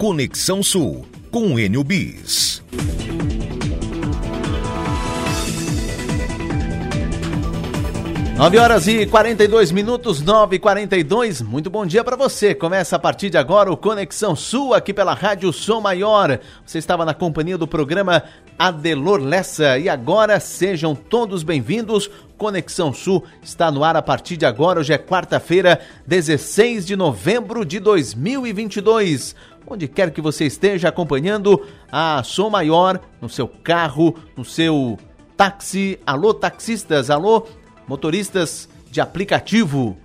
Conexão Sul com Enio Bis. Nove horas e 42 minutos, nove e 42. Muito bom dia para você. Começa a partir de agora o Conexão Sul aqui pela Rádio Som Maior. Você estava na companhia do programa Adelor Lessa e agora sejam todos bem-vindos. Conexão Sul está no ar a partir de agora. Hoje é quarta-feira, 16 de novembro de 2022 onde quer que você esteja acompanhando a Som Maior, no seu carro, no seu táxi. Alô, taxistas, alô, motoristas de aplicativo.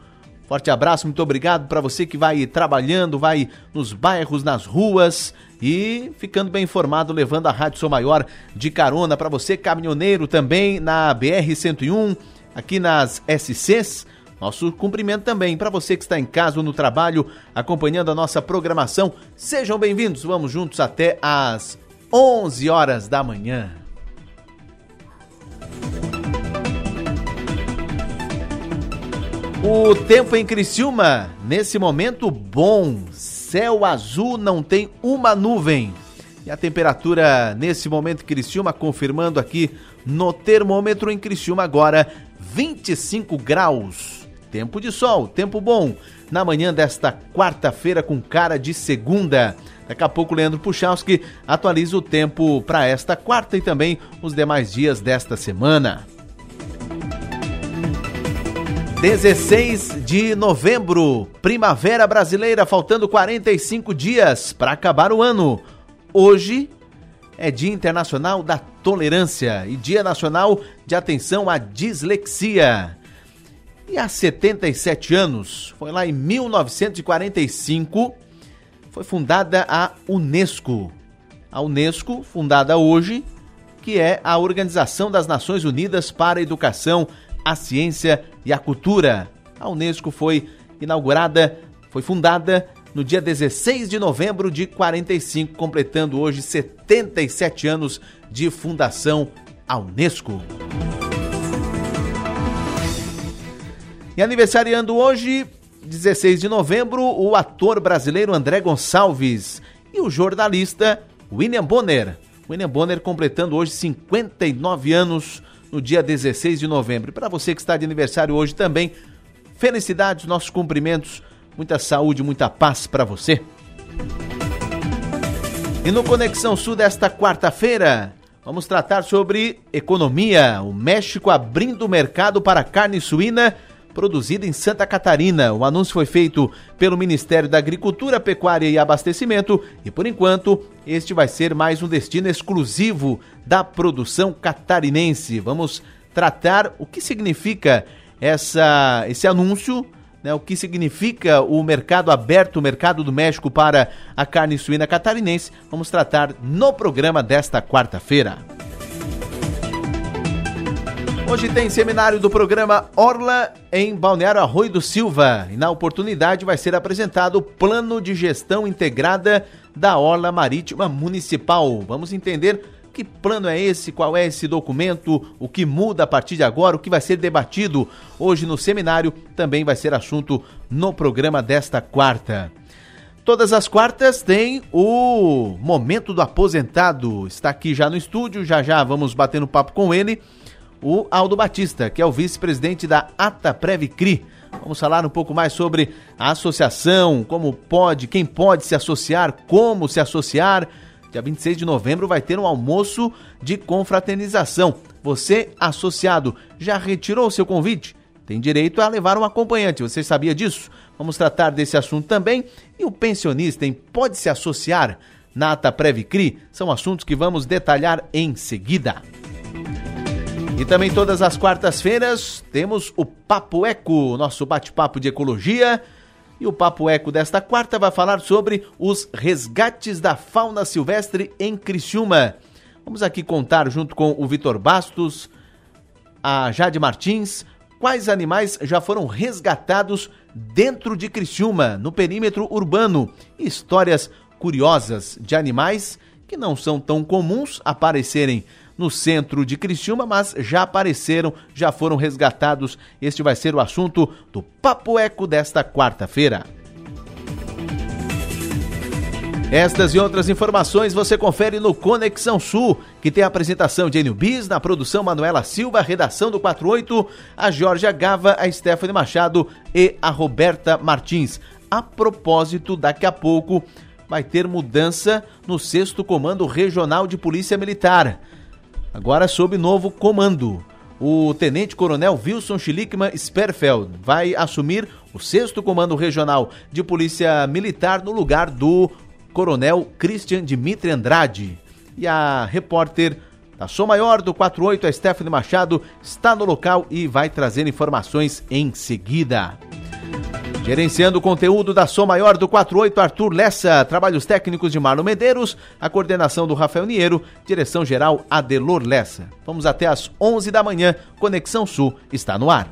Forte abraço, muito obrigado para você que vai trabalhando, vai nos bairros, nas ruas e ficando bem informado, levando a Rádio Som Maior de carona para você, caminhoneiro também na BR-101, aqui nas SCs. Nosso cumprimento também para você que está em casa ou no trabalho, acompanhando a nossa programação. Sejam bem-vindos, vamos juntos até às 11 horas da manhã. O tempo em Criciúma, nesse momento bom, céu azul, não tem uma nuvem. E a temperatura nesse momento em Criciúma, confirmando aqui no termômetro em Criciúma agora, 25 graus. Tempo de sol, tempo bom. Na manhã desta quarta-feira com cara de segunda. Daqui a pouco, Leandro Puchalski atualiza o tempo para esta quarta e também os demais dias desta semana. 16 de novembro, Primavera Brasileira, faltando 45 dias para acabar o ano. Hoje é Dia Internacional da Tolerância e Dia Nacional de Atenção à Dislexia. E há 77 anos, foi lá em 1945, foi fundada a Unesco. A Unesco, fundada hoje, que é a Organização das Nações Unidas para a Educação, a Ciência e a Cultura. A Unesco foi inaugurada, foi fundada no dia 16 de novembro de 45, completando hoje 77 anos de fundação a Unesco. E aniversariando hoje, 16 de novembro, o ator brasileiro André Gonçalves e o jornalista William Bonner. William Bonner completando hoje 59 anos no dia 16 de novembro. Para você que está de aniversário hoje também, felicidades, nossos cumprimentos, muita saúde, muita paz para você. E no Conexão Sul desta quarta-feira, vamos tratar sobre economia. O México abrindo o mercado para carne suína produzida em Santa Catarina. O anúncio foi feito pelo Ministério da Agricultura, Pecuária e Abastecimento e, por enquanto, este vai ser mais um destino exclusivo da produção catarinense. Vamos tratar o que significa essa, esse anúncio. Né, o que significa o mercado aberto, o mercado do México para a carne suína catarinense, vamos tratar no programa desta quarta-feira. Hoje tem seminário do programa Orla em Balneário Arroio do Silva e na oportunidade vai ser apresentado o Plano de Gestão Integrada da Orla Marítima Municipal. Vamos entender que plano é esse, qual é esse documento, o que muda a partir de agora, o que vai ser debatido hoje no seminário, também vai ser assunto no programa desta quarta. Todas as quartas tem o Momento do Aposentado. Está aqui já no estúdio, já já vamos bater no papo com ele o Aldo Batista, que é o vice-presidente da Ata Previcri. Vamos falar um pouco mais sobre a associação, como pode, quem pode se associar, como se associar. Dia 26 de novembro vai ter um almoço de confraternização. Você, associado, já retirou seu convite? Tem direito a levar um acompanhante. Você sabia disso? Vamos tratar desse assunto também. E o pensionista hein, pode se associar na Ata Previcri? São assuntos que vamos detalhar em seguida. E também todas as quartas-feiras temos o Papo Eco, nosso bate-papo de ecologia. E o Papo Eco desta quarta vai falar sobre os resgates da fauna silvestre em Criciúma. Vamos aqui contar junto com o Vitor Bastos, a Jade Martins, quais animais já foram resgatados dentro de Criciúma, no perímetro urbano. Histórias curiosas de animais que não são tão comuns aparecerem no centro de Criciúma, mas já apareceram, já foram resgatados. Este vai ser o assunto do Papo Eco desta quarta-feira. Estas e outras informações você confere no Conexão Sul, que tem a apresentação de Enio Bis, na produção Manuela Silva, redação do 48, a Georgia Gava, a Stephanie Machado e a Roberta Martins. A propósito, daqui a pouco vai ter mudança no 6 Comando Regional de Polícia Militar. Agora sob novo comando. O Tenente Coronel Wilson Schlickman Sperfeld vai assumir o 6 Comando Regional de Polícia Militar no lugar do Coronel Christian Dimitri Andrade. E a repórter da Som Maior do 48, a Stephanie Machado, está no local e vai trazer informações em seguida. Gerenciando o conteúdo da Som Maior do 48, Arthur Lessa. Trabalhos técnicos de Marlon Medeiros. A coordenação do Rafael Niero. Direção-geral Adelor Lessa. Vamos até às 11 da manhã. Conexão Sul está no ar.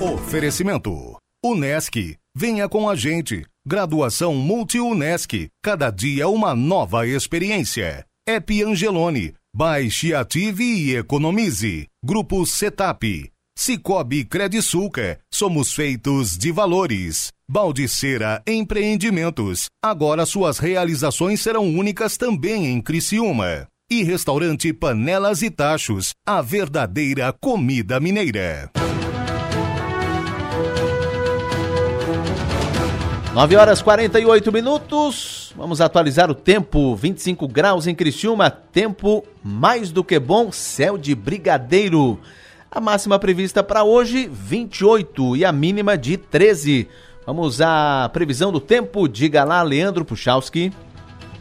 Oferecimento. Unesc. Venha com a gente. Graduação Multi-Unesc. Cada dia uma nova experiência. Ep Angelone. Baixe, ative e economize. Grupo Setap. Cicobi Credisulca. Somos feitos de valores. Baldiceira Empreendimentos. Agora suas realizações serão únicas também em Criciúma. E restaurante Panelas e Tachos. A verdadeira comida mineira. 9 horas 48 minutos. Vamos atualizar o tempo. 25 graus em Criciúma. Tempo mais do que bom. Céu de brigadeiro. A máxima prevista para hoje, 28 e a mínima de 13. Vamos à previsão do tempo. Diga lá, Leandro Puchalski.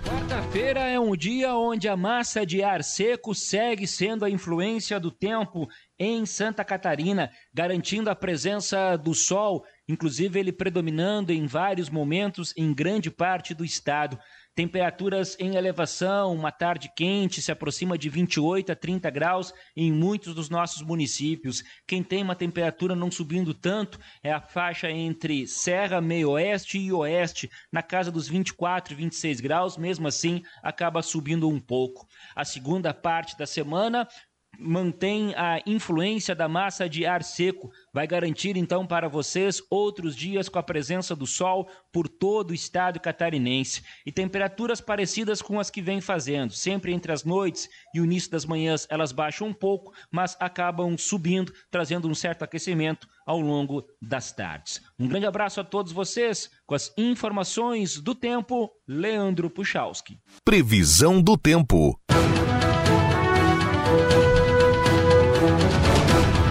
Quarta-feira é um dia onde a massa de ar seco segue sendo a influência do tempo em Santa Catarina, garantindo a presença do sol inclusive ele predominando em vários momentos em grande parte do estado. Temperaturas em elevação, uma tarde quente, se aproxima de 28 a 30 graus em muitos dos nossos municípios. Quem tem uma temperatura não subindo tanto é a faixa entre Serra, Meio Oeste e Oeste, na casa dos 24 e 26 graus, mesmo assim acaba subindo um pouco. A segunda parte da semana mantém a influência da massa de ar seco. Vai garantir então para vocês outros dias com a presença do sol por todo o estado catarinense e temperaturas parecidas com as que vem fazendo. Sempre entre as noites e o início das manhãs elas baixam um pouco, mas acabam subindo, trazendo um certo aquecimento ao longo das tardes. Um grande abraço a todos vocês com as informações do tempo, Leandro Puchalski. Previsão do tempo.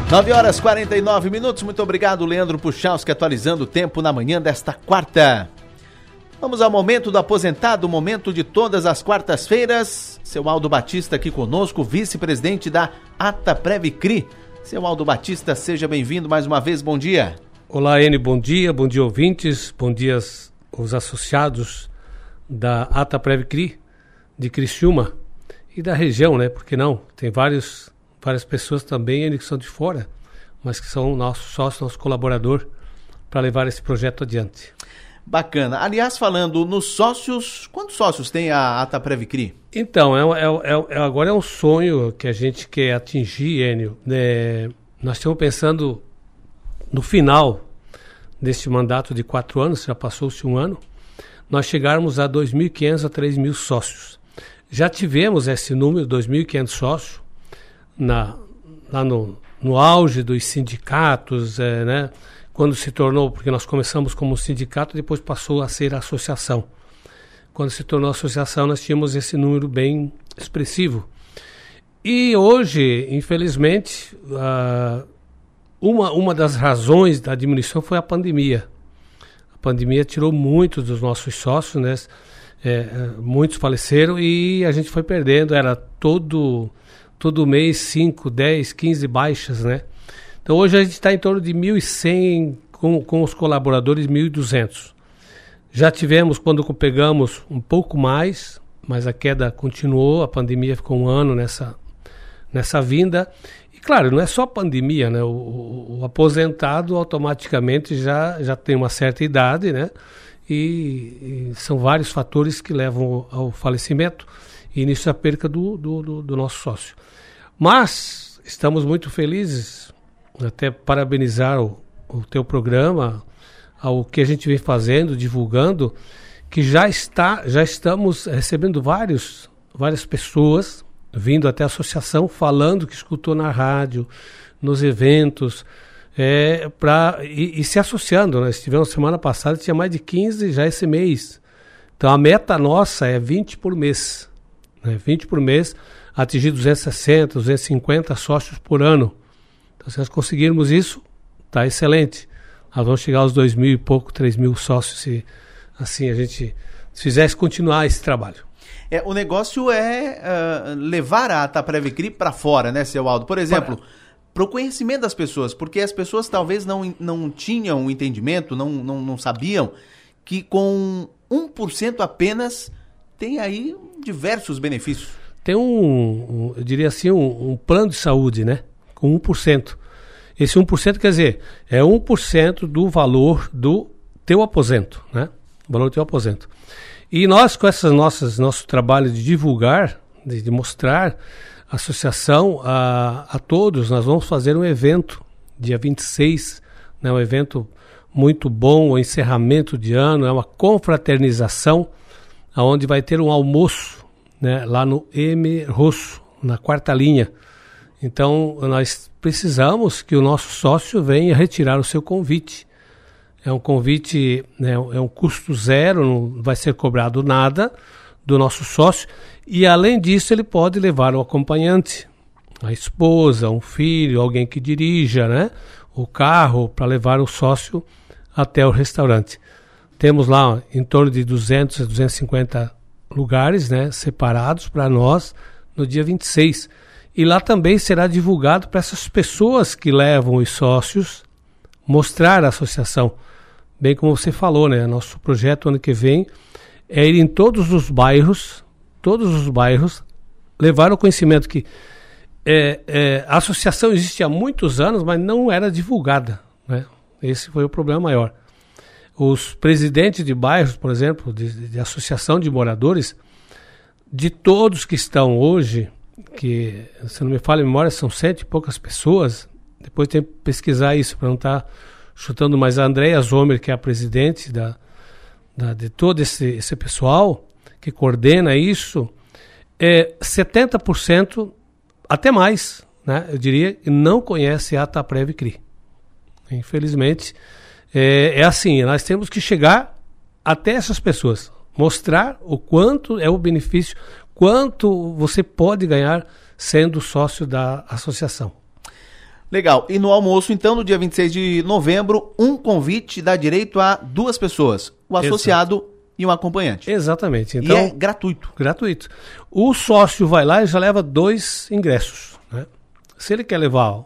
9 horas 49 minutos. Muito obrigado, Leandro Puchalski, atualizando o tempo na manhã desta quarta. Vamos ao momento do aposentado, momento de todas as quartas-feiras. Seu Aldo Batista aqui conosco, vice-presidente da Ata Previcri. Seu Aldo Batista, seja bem-vindo mais uma vez. Bom dia. Olá, N, bom dia. Bom dia, ouvintes. Bom dia, os associados da Ata Previcri de Criciúma e da região, né? Porque não? Tem vários várias pessoas também que são de fora, mas que são nossos sócios, nosso colaborador, para levar esse projeto adiante. Bacana. Aliás, falando nos sócios, quantos sócios tem a Ata Previcri? Então, é, é, é, agora é um sonho que a gente quer atingir, Enio. Né? Nós estamos pensando no final deste mandato de quatro anos, já passou-se um ano, nós chegarmos a 2.500 a 3.000 sócios. Já tivemos esse número, 2.500 sócios, na, lá no, no auge dos sindicatos, é, né? quando se tornou, porque nós começamos como sindicato, depois passou a ser associação. Quando se tornou associação, nós tínhamos esse número bem expressivo. E hoje, infelizmente, uh, uma, uma das razões da diminuição foi a pandemia. A pandemia tirou muitos dos nossos sócios, né? É, é muitos faleceram e a gente foi perdendo. Era todo todo mês 5, 10, 15 baixas, né? Então hoje a gente está em torno de 1.100 com, com os colaboradores, 1.200. Já tivemos, quando pegamos, um pouco mais, mas a queda continuou, a pandemia ficou um ano nessa, nessa vinda. E claro, não é só pandemia, né? O, o, o aposentado automaticamente já, já tem uma certa idade, né? E, e, são vários fatores que levam ao falecimento e nisso a perca do, do, do, do nosso sócio. Mas estamos muito felizes, até parabenizar o, o teu programa, ao que a gente vem fazendo, divulgando, que já está, já estamos recebendo vários, várias pessoas vindo até a associação falando que escutou na rádio, nos eventos, é, pra, e, e se associando. Nós tivemos semana passada, tinha mais de 15 já esse mês. Então a meta nossa é 20 por mês. Né? 20 por mês, atingir 260, 250 sócios por ano. Então se nós conseguirmos isso, está excelente. Nós vamos chegar aos 2 mil e pouco, 3 mil sócios se assim a gente fizesse continuar esse trabalho. É, o negócio é uh, levar a Ataprevicri para fora, né, seu Aldo? Por exemplo, para o conhecimento das pessoas, porque as pessoas talvez não, não tinham entendimento, não, não, não sabiam que com 1% apenas tem aí diversos benefícios. Tem um, um eu diria assim, um, um, plano de saúde, né? Com 1%. Esse 1% quer dizer, é 1% do valor do teu aposento, né? O valor do teu aposento. E nós, com essas nossas nosso trabalho de divulgar, de, de mostrar a associação a, a todos, nós vamos fazer um evento dia 26, né, um evento muito bom, o encerramento de ano, é uma confraternização, onde vai ter um almoço né, lá no M Rosso, na quarta linha. Então, nós precisamos que o nosso sócio venha retirar o seu convite. É um convite, né, é um custo zero, não vai ser cobrado nada do nosso sócio. E além disso, ele pode levar o acompanhante, a esposa, um filho, alguém que dirija, né, o carro para levar o sócio até o restaurante. Temos lá em torno de 200 a 250 lugares, né, separados para nós no dia 26. E lá também será divulgado para essas pessoas que levam os sócios mostrar a associação bem como você falou, né? Nosso projeto ano que vem é ir em todos os bairros, todos os bairros, levar o conhecimento que é, é, a associação existe há muitos anos, mas não era divulgada, né? Esse foi o problema maior. Os presidentes de bairros, por exemplo, de, de associação de moradores, de todos que estão hoje, que se não me falha a memória, são sete e poucas pessoas, depois tem que pesquisar isso para não estar tá chutando, mas a Andréa Zomer, que é a presidente da, da, de todo esse, esse pessoal que coordena isso, é 70%, até mais, né, eu diria, não conhece a Taprev CRI. Infelizmente, é, é assim, nós temos que chegar até essas pessoas, mostrar o quanto é o benefício, quanto você pode ganhar sendo sócio da associação. Legal. E no almoço, então, no dia 26 de novembro, um convite dá direito a duas pessoas: o associado Exato. e um acompanhante. Exatamente. Então, e é gratuito. Gratuito. O sócio vai lá e já leva dois ingressos. Né? Se ele quer levar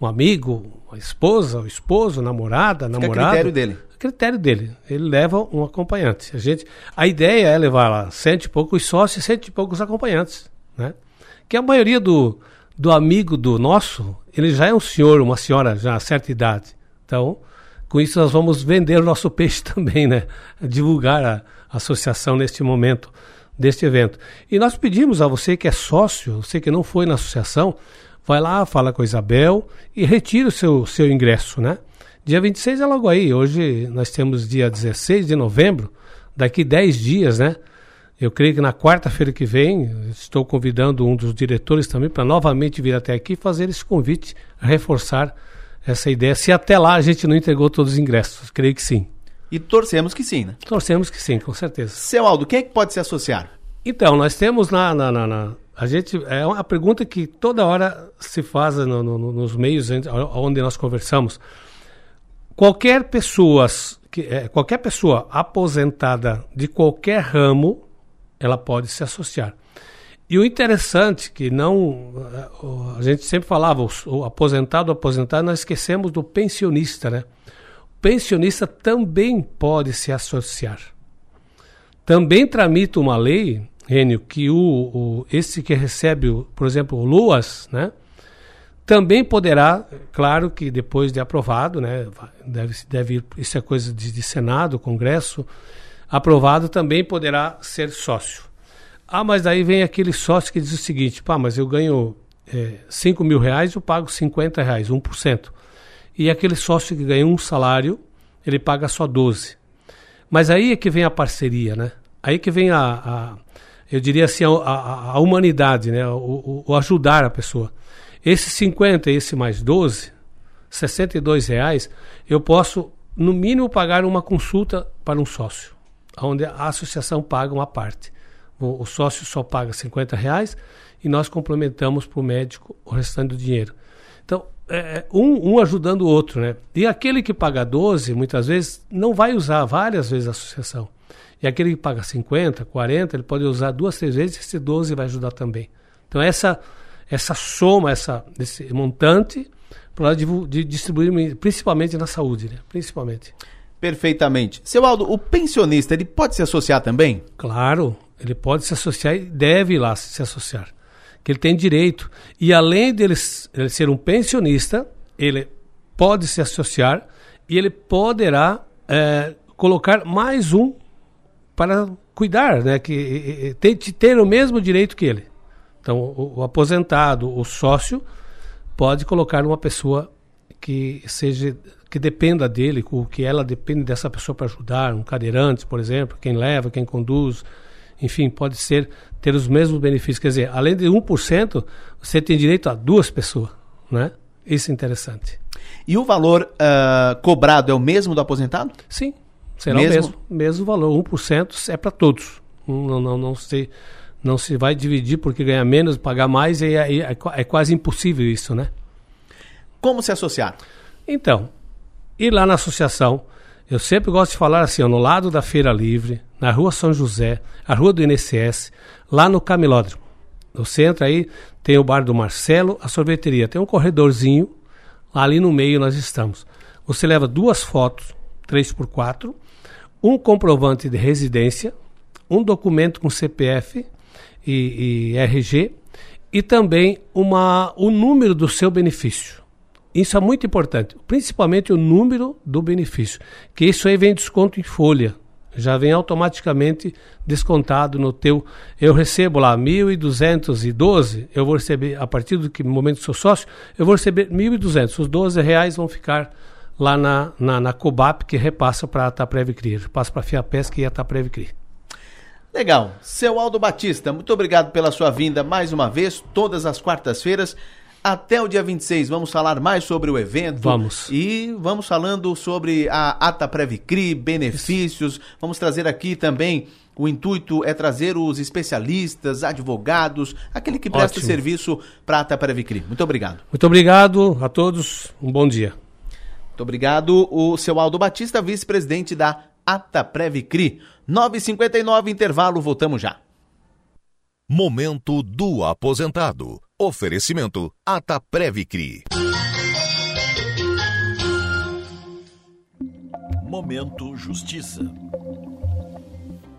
um amigo, uma esposa, o esposo, namorada, Fica namorado. A critério dele. A critério dele. Ele leva um acompanhante. A, gente, a ideia é levar lá cento e poucos sócios e cento e poucos acompanhantes. Né? Que a maioria do, do amigo do nosso ele já é um senhor, uma senhora já a certa idade. Então, com isso nós vamos vender o nosso peixe também, né? Divulgar a associação neste momento deste evento. E nós pedimos a você que é sócio, você que não foi na associação, vai lá, fala com a Isabel e retira o seu, seu ingresso, né? Dia 26 é logo aí. Hoje nós temos dia 16 de novembro, daqui 10 dias, né? Eu creio que na quarta-feira que vem, estou convidando um dos diretores também para novamente vir até aqui fazer esse convite, reforçar essa ideia. Se até lá a gente não entregou todos os ingressos, creio que sim. E torcemos que sim, né? Torcemos que sim, com certeza. Seu Aldo, quem é que pode se associar? Então, nós temos na, na, na, na a gente é uma pergunta que toda hora se faz no, no, nos meios onde nós conversamos. Qualquer pessoa, que, é, qualquer pessoa aposentada de qualquer ramo ela pode se associar. E o interessante que não a gente sempre falava o, aposentado, o aposentado, nós esquecemos do pensionista, né? O pensionista também pode se associar. Também tramita uma lei, Rênio, que o, o esse que recebe, por exemplo, o LUAS, né? Também poderá, claro que depois de aprovado, né? Deve, deve isso é coisa de, de Senado, Congresso, aprovado, também poderá ser sócio. Ah, mas daí vem aquele sócio que diz o seguinte: pá, mas eu ganho é, 5 mil reais, eu pago 50 reais, 1%. E aquele sócio que ganha um salário, ele paga só 12. Mas aí é que vem a parceria, né? Aí que vem a, a eu diria assim, a, a, a humanidade, né? O, o, o, ajudar a pessoa. Esse 50 e esse mais 12, 62 reais, eu posso, no mínimo, pagar uma consulta para um sócio, onde a associação paga uma parte. O, o sócio só paga 50 reais e nós complementamos para o médico o restante do dinheiro. Então, é, é, um, um, ajudando o outro, né? E aquele que paga 12, muitas vezes, não vai usar várias vezes a associação. E aquele que paga 50, 40, ele pode usar duas, três vezes e esse 12 vai ajudar também. Então, essa, essa soma, essa, esse montante, para de, de distribuir principalmente na saúde, né? Principalmente. Perfeitamente. Seu Aldo, o pensionista, ele pode se associar também? Claro, ele pode se associar e deve ir lá se associar que ele tem direito. E além dele ele ser um pensionista, ele pode se associar e ele poderá é, colocar mais um para cuidar, né? Que tem de ter o mesmo direito que ele. Então, o, o, aposentado, o sócio, pode colocar uma pessoa que seja que dependa dele, que ela depende dessa pessoa para ajudar, um cadeirante, por exemplo, quem leva, quem conduz, enfim, pode ser ter os mesmos benefícios. Quer dizer, além de 1%, você tem direito a duas pessoas, né? Isso é interessante. E o valor uh, cobrado é o mesmo do aposentado? Sim, será mesmo? o mesmo, mesmo valor. 1% é para todos. Não, não, não, se, não se vai dividir porque ganha menos, pagar mais, e é, é, é quase impossível isso, né? Como se associar? Então, ir lá na associação, eu sempre gosto de falar assim, ó, no lado da Feira Livre, na Rua São José, a Rua do INSS, lá no Camilódromo. No centro aí tem o bar do Marcelo, a sorveteria. Tem um corredorzinho, ali no meio nós estamos. Você leva duas fotos, 3x4, um comprovante de residência, um documento com CPF e, e RG e também uma, o número do seu benefício. Isso é muito importante, principalmente o número do benefício, que isso aí vem desconto em folha, já vem automaticamente descontado no teu. Eu recebo lá 1.212, eu vou receber, a partir do que, momento que sou sócio, eu vou receber 1.200. Os 12 reais vão ficar lá na, na, na Cobap, que repassa para a Taprev CRI, passa para a Fiapesca e a Taprev CRI. Legal. Seu Aldo Batista, muito obrigado pela sua vinda mais uma vez, todas as quartas-feiras. Até o dia 26 vamos falar mais sobre o evento. Vamos. E vamos falando sobre a Ata Previcri, benefícios. Isso. Vamos trazer aqui também o intuito é trazer os especialistas, advogados, aquele que presta Ótimo. serviço para a Ata Previcri. Muito obrigado. Muito obrigado a todos. Um bom dia. Muito obrigado, o seu Aldo Batista, vice-presidente da Ata Previcri. 9h59, intervalo, voltamos já. Momento do aposentado. Oferecimento Ataprevicri. Momento Justiça.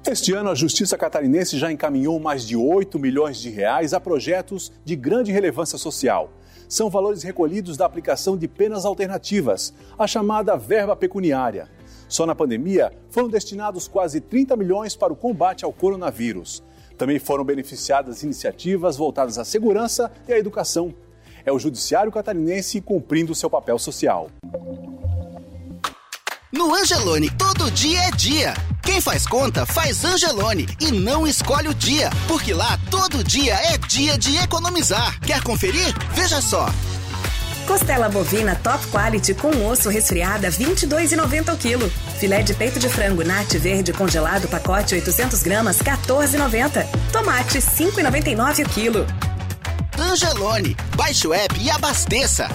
Este ano, a Justiça Catarinense já encaminhou mais de 8 milhões de reais a projetos de grande relevância social. São valores recolhidos da aplicação de penas alternativas, a chamada verba pecuniária. Só na pandemia, foram destinados quase 30 milhões para o combate ao coronavírus. Também foram beneficiadas iniciativas voltadas à segurança e à educação. É o Judiciário Catarinense cumprindo seu papel social. No Angelone, todo dia é dia. Quem faz conta, faz Angelone e não escolhe o dia, porque lá todo dia é dia de economizar. Quer conferir? Veja só. Costela bovina top quality com osso resfriada 22,90 o quilo. Filé de peito de frango nat verde congelado pacote 800 gramas 14,90. Tomate 5,99 o quilo. Angelone, baixe o app e abasteça.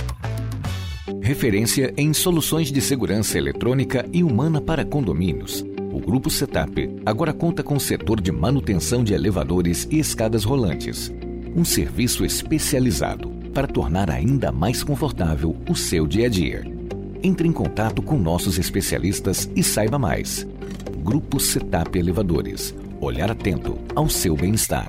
Referência em soluções de segurança eletrônica e humana para condomínios. O Grupo Setup agora conta com o setor de manutenção de elevadores e escadas rolantes. Um serviço especializado para tornar ainda mais confortável o seu dia a dia. Entre em contato com nossos especialistas e saiba mais. Grupo Setup Elevadores. Olhar atento ao seu bem-estar.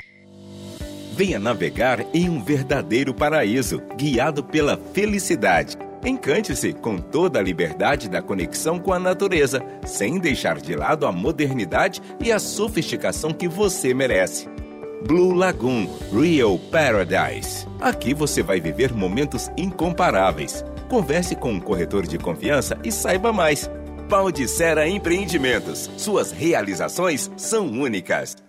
Venha navegar em um verdadeiro paraíso, guiado pela felicidade. Encante-se com toda a liberdade da conexão com a natureza, sem deixar de lado a modernidade e a sofisticação que você merece. Blue Lagoon Real Paradise. Aqui você vai viver momentos incomparáveis. Converse com um corretor de confiança e saiba mais. Baldicera Empreendimentos. Suas realizações são únicas.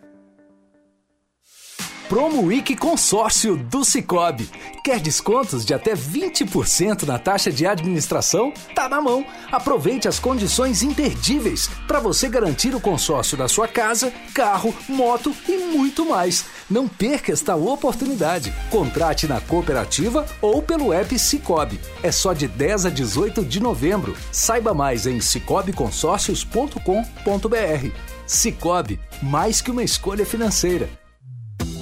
Promo Week Consórcio do Cicobi. Quer descontos de até 20% na taxa de administração? Tá na mão. Aproveite as condições imperdíveis para você garantir o consórcio da sua casa, carro, moto e muito mais. Não perca esta oportunidade. Contrate na cooperativa ou pelo app Cicobi. É só de 10 a 18 de novembro. Saiba mais em cicobiconsórcios.com.br. Cicobi, mais que uma escolha financeira.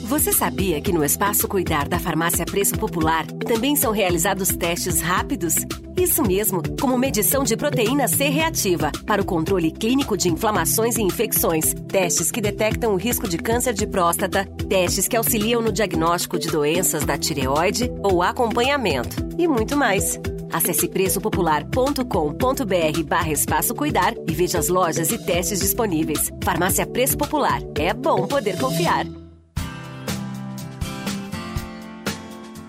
Você sabia que no Espaço Cuidar da Farmácia Preço Popular também são realizados testes rápidos? Isso mesmo, como medição de proteína C reativa para o controle clínico de inflamações e infecções, testes que detectam o risco de câncer de próstata, testes que auxiliam no diagnóstico de doenças da tireoide ou acompanhamento e muito mais. Acesse preçopopular.com.br barra espaço cuidar e veja as lojas e testes disponíveis. Farmácia Preço Popular. É bom poder confiar.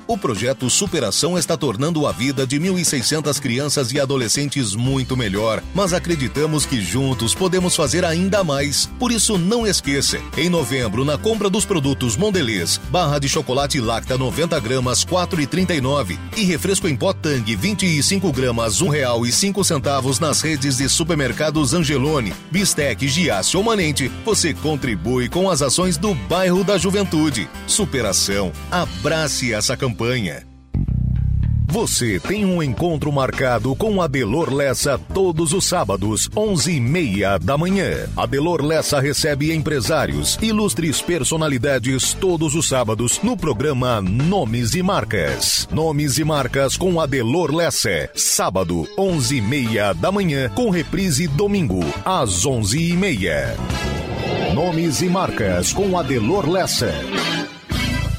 O projeto Superação está tornando a vida de 1.600 crianças e adolescentes muito melhor, mas acreditamos que juntos podemos fazer ainda mais. Por isso, não esqueça: em novembro, na compra dos produtos Mondelez, barra de chocolate Lacta 90 gramas, 4,39 e refresco em pó Tang 25 gramas, R$ 1,05 nas redes de supermercados Angelone, Bistec, Giasse ou Manente, você contribui com as ações do bairro da Juventude. Superação. Abrace essa campanha campanha. Você tem um encontro marcado com Adelor Lessa todos os sábados, 11 e meia da manhã. Adelor Lessa recebe empresários, ilustres personalidades todos os sábados no programa Nomes e Marcas. Nomes e Marcas com Adelor Lessa, sábado, 11 e meia da manhã, com reprise domingo, às 11 e meia. Nomes e Marcas com Adelor Lessa.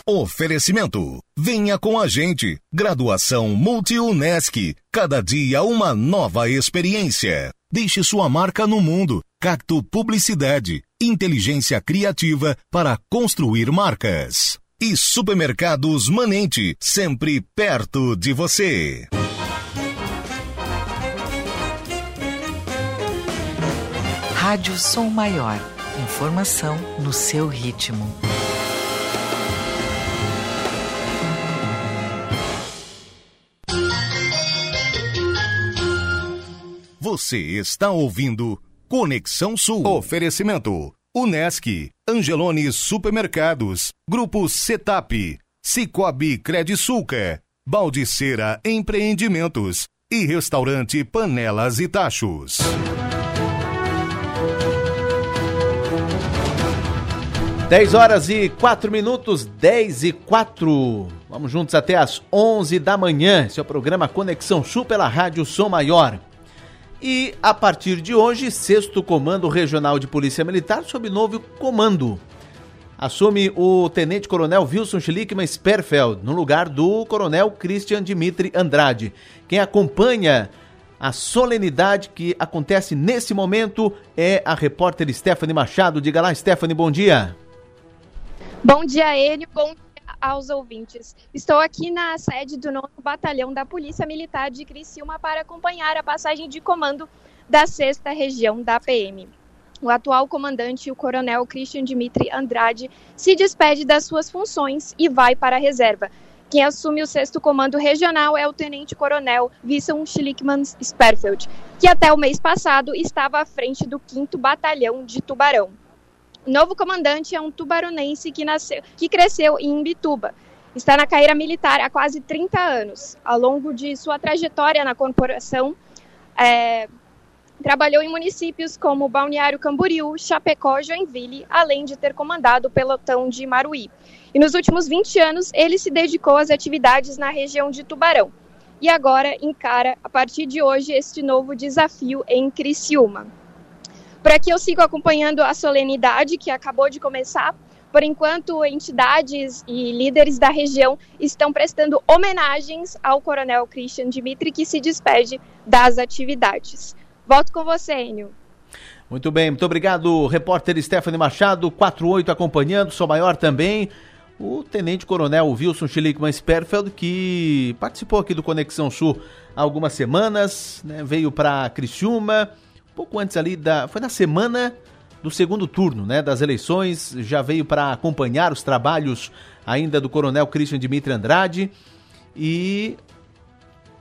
Oferecimento. Venha com a gente. Graduação Multi-UNESC. Cada dia uma nova experiência. Deixe sua marca no mundo. Cacto Publicidade. Inteligência criativa para construir marcas. E Supermercados Manente. Sempre perto de você. Rádio Som Maior. Informação no seu ritmo. Você está ouvindo Conexão Sul. Oferecimento: Unesc, Angelone Supermercados, Grupo Setap, Cicobi Credisulca, Baldiceira Empreendimentos e Restaurante Panelas e Tachos. Dez horas e quatro minutos, dez e quatro. Vamos juntos até as onze da manhã. Esse é o programa Conexão Sul pela Rádio Som Maior. E a partir de hoje, sexto Comando Regional de Polícia Militar sob novo comando. Assume o Tenente Coronel Wilson Schlickman Sperfeld, no lugar do Coronel Christian Dimitri Andrade. Quem acompanha a solenidade que acontece nesse momento é a repórter Stephanie Machado. Diga lá, Stephanie, bom dia. Bom dia, ele. Bom aos ouvintes. Estou aqui na sede do 9 Batalhão da Polícia Militar de Criciúma para acompanhar a passagem de comando da 6 Região da PM. O atual comandante, o coronel Christian Dimitri Andrade, se despede das suas funções e vai para a reserva. Quem assume o sexto comando regional é o tenente-coronel Wilson Schlickman Sperfeld, que até o mês passado estava à frente do 5 Batalhão de Tubarão. O novo comandante é um tubaronense que, nasceu, que cresceu em Imbituba. Está na carreira militar há quase 30 anos. Ao longo de sua trajetória na corporação, é, trabalhou em municípios como Balneário Camboriú, Chapecó, Joinville, além de ter comandado o pelotão de Maruí. E nos últimos 20 anos, ele se dedicou às atividades na região de Tubarão. E agora encara, a partir de hoje, este novo desafio em Criciúma. Por aqui eu sigo acompanhando a solenidade que acabou de começar. Por enquanto, entidades e líderes da região estão prestando homenagens ao Coronel Christian Dimitri, que se despede das atividades. Volto com você, Enio. Muito bem, muito obrigado, repórter Stephanie Machado, 48 acompanhando, sou maior também. O Tenente Coronel Wilson Schlickman Sperfeld, que participou aqui do Conexão Sul há algumas semanas, né, veio para Criciúma, pouco antes ali da. Foi na semana do segundo turno, né? Das eleições. Já veio para acompanhar os trabalhos ainda do coronel Christian Dimitri Andrade. E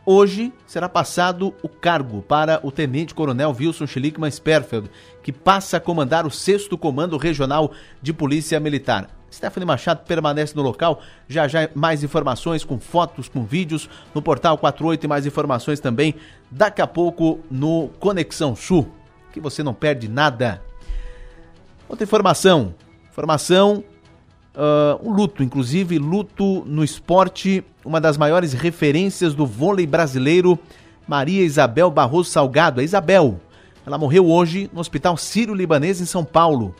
hoje será passado o cargo para o tenente-coronel Wilson Schlickman Sperfeld, que passa a comandar o 6 Comando Regional de Polícia Militar. Stephanie Machado permanece no local. Já já mais informações com fotos, com vídeos no portal 48 e mais informações também daqui a pouco no Conexão Sul, que você não perde nada. Outra informação, informação, uh, um luto, inclusive luto no esporte, uma das maiores referências do vôlei brasileiro, Maria Isabel Barroso Salgado, a Isabel. Ela morreu hoje no Hospital Sírio-Libanês em São Paulo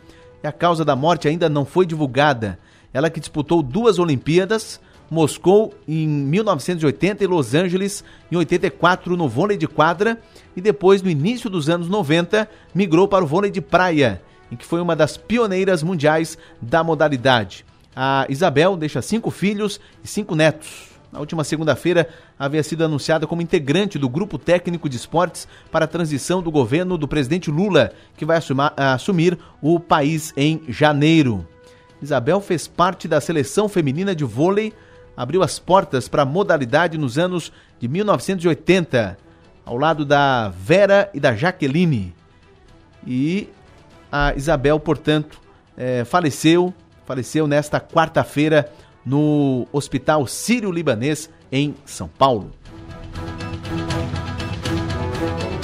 e a causa da morte ainda não foi divulgada. Ela que disputou duas Olimpíadas, Moscou em 1980 e Los Angeles em 84 no vôlei de quadra e depois, no início dos anos 90, migrou para o vôlei de praia, em que foi uma das pioneiras mundiais da modalidade. A Isabel deixa cinco filhos e cinco netos. Na última segunda-feira, havia sido anunciada como integrante do Grupo Técnico de Esportes para a transição do governo do presidente Lula, que vai assumar, assumir o país em janeiro. Isabel fez parte da seleção feminina de vôlei, abriu as portas para a modalidade nos anos de 1980, ao lado da Vera e da Jaqueline. E a Isabel, portanto, é, faleceu, faleceu nesta quarta-feira no Hospital Sírio-Libanês, em São Paulo.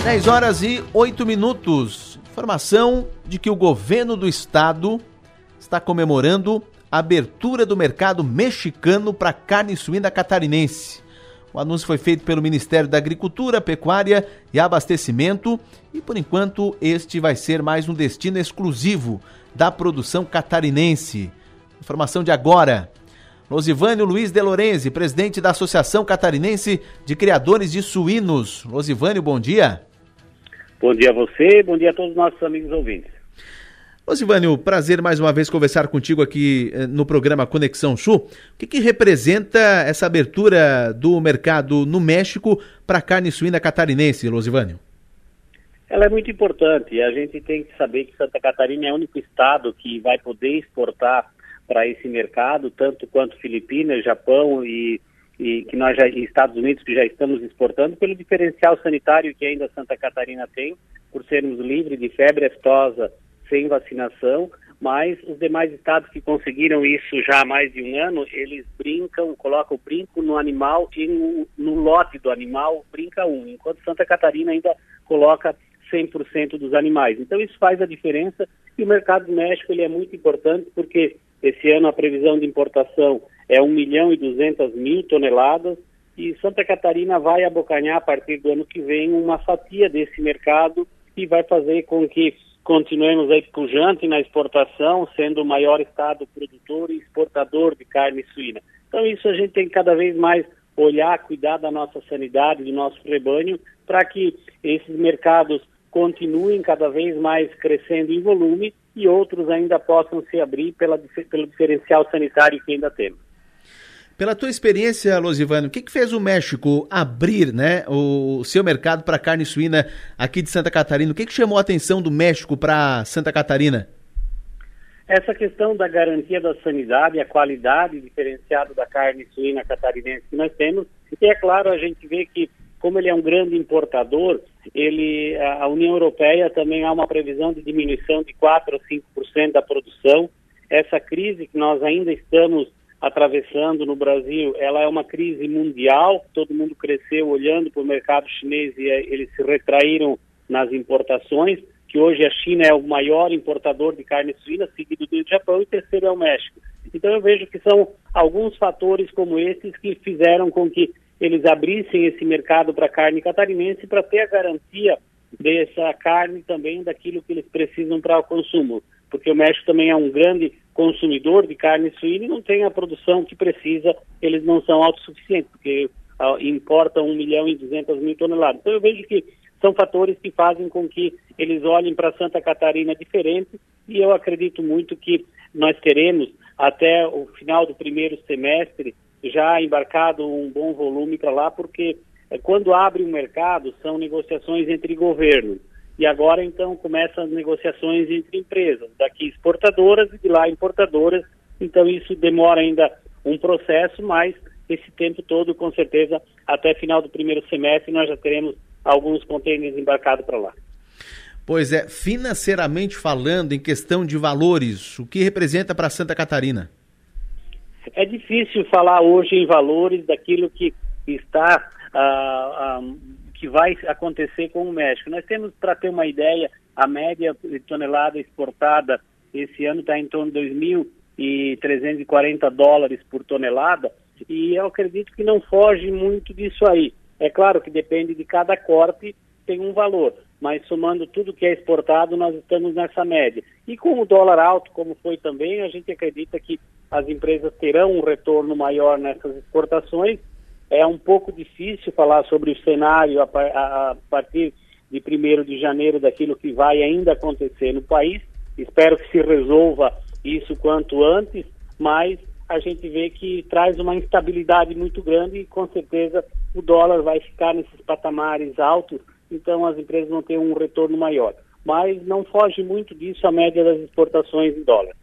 10 horas e 8 minutos. Informação de que o governo do estado está comemorando a abertura do mercado mexicano para carne suína catarinense. O anúncio foi feito pelo Ministério da Agricultura, Pecuária e Abastecimento e, por enquanto, este vai ser mais um destino exclusivo da produção catarinense. Informação de agora. Losivânio Luiz de Lorenzi, presidente da Associação Catarinense de Criadores de Suínos. Losivânio, bom dia. Bom dia a você, bom dia a todos os nossos amigos ouvintes. Losivânio, prazer mais uma vez conversar contigo aqui eh, no programa Conexão Sul. O que, que representa essa abertura do mercado no México para a carne suína catarinense, Losivânio? Ela é muito importante. A gente tem que saber que Santa Catarina é o único estado que vai poder exportar para esse mercado, tanto quanto Filipinas, Japão e, e que nós já Estados Unidos que já estamos exportando pelo diferencial sanitário que ainda Santa Catarina tem, por sermos livres de febre aftosa sem vacinação, mas os demais estados que conseguiram isso já há mais de um ano, eles brincam, colocam o brinco no animal e no, no lote do animal brinca um, enquanto Santa Catarina ainda coloca 100% dos animais. Então isso faz a diferença e o mercado do México ele é muito importante porque esse ano a previsão de importação é 1 milhão e 200 mil toneladas e Santa Catarina vai abocanhar a partir do ano que vem uma fatia desse mercado e vai fazer com que continuemos aí pujante na exportação, sendo o maior estado produtor e exportador de carne suína. Então isso a gente tem que cada vez mais olhar, cuidar da nossa sanidade, do nosso rebanho, para que esses mercados continuem cada vez mais crescendo em volume e outros ainda possam se abrir pela, pelo diferencial sanitário que ainda temos. Pela tua experiência, Losivano, o que, que fez o México abrir né, o seu mercado para carne suína aqui de Santa Catarina? O que, que chamou a atenção do México para Santa Catarina? Essa questão da garantia da sanidade, a qualidade diferenciada da carne suína catarinense que nós temos, e é claro, a gente vê que como ele é um grande importador, ele, a União Europeia também há uma previsão de diminuição de 4 a 5% da produção. Essa crise que nós ainda estamos atravessando no Brasil, ela é uma crise mundial, todo mundo cresceu olhando para o mercado chinês e eh, eles se retraíram nas importações, que hoje a China é o maior importador de carne suína, seguido do Japão, e terceiro é o México. Então eu vejo que são alguns fatores como esses que fizeram com que eles abrissem esse mercado para carne catarinense para ter a garantia dessa carne também daquilo que eles precisam para o consumo, porque o México também é um grande consumidor de carne suína e não tem a produção que precisa, eles não são autossuficientes, porque uh, importam 1 milhão e 200 mil toneladas. Então eu vejo que são fatores que fazem com que eles olhem para Santa Catarina diferente e eu acredito muito que nós teremos até o final do primeiro semestre já embarcado um bom volume para lá, porque é, quando abre um mercado, são negociações entre governos. E agora, então, começam as negociações entre empresas, daqui exportadoras e de lá importadoras. Então, isso demora ainda um processo, mas esse tempo todo, com certeza, até final do primeiro semestre, nós já teremos alguns contêineres embarcados para lá. Pois é, financeiramente falando, em questão de valores, o que representa para Santa Catarina? É difícil falar hoje em valores daquilo que está, ah, ah, que vai acontecer com o México. Nós temos, para ter uma ideia, a média de tonelada exportada esse ano está em torno de 2.340 dólares por tonelada, e eu acredito que não foge muito disso aí. É claro que depende de cada corte, tem um valor, mas somando tudo que é exportado, nós estamos nessa média. E com o dólar alto, como foi também, a gente acredita que as empresas terão um retorno maior nessas exportações. É um pouco difícil falar sobre o cenário a, a, a partir de 1 de janeiro daquilo que vai ainda acontecer no país. Espero que se resolva isso quanto antes, mas a gente vê que traz uma instabilidade muito grande e com certeza o dólar vai ficar nesses patamares altos, então as empresas vão ter um retorno maior. Mas não foge muito disso a média das exportações em dólar.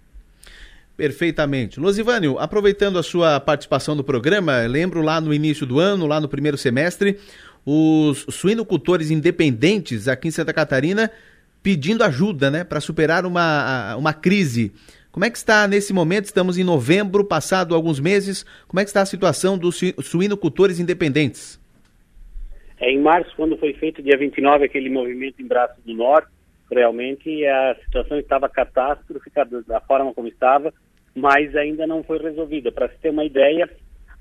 Perfeitamente. Losivânio, aproveitando a sua participação no programa, lembro lá no início do ano, lá no primeiro semestre, os suinocultores independentes aqui em Santa Catarina pedindo ajuda né, para superar uma, uma crise como é que está nesse momento? Estamos em novembro, passado alguns meses. Como é que está a situação dos suinocultores independentes? É, em março, quando foi feito, dia 29, aquele movimento em Braço do Norte, realmente a situação estava catástrofe da forma como estava, mas ainda não foi resolvida. Para se ter uma ideia,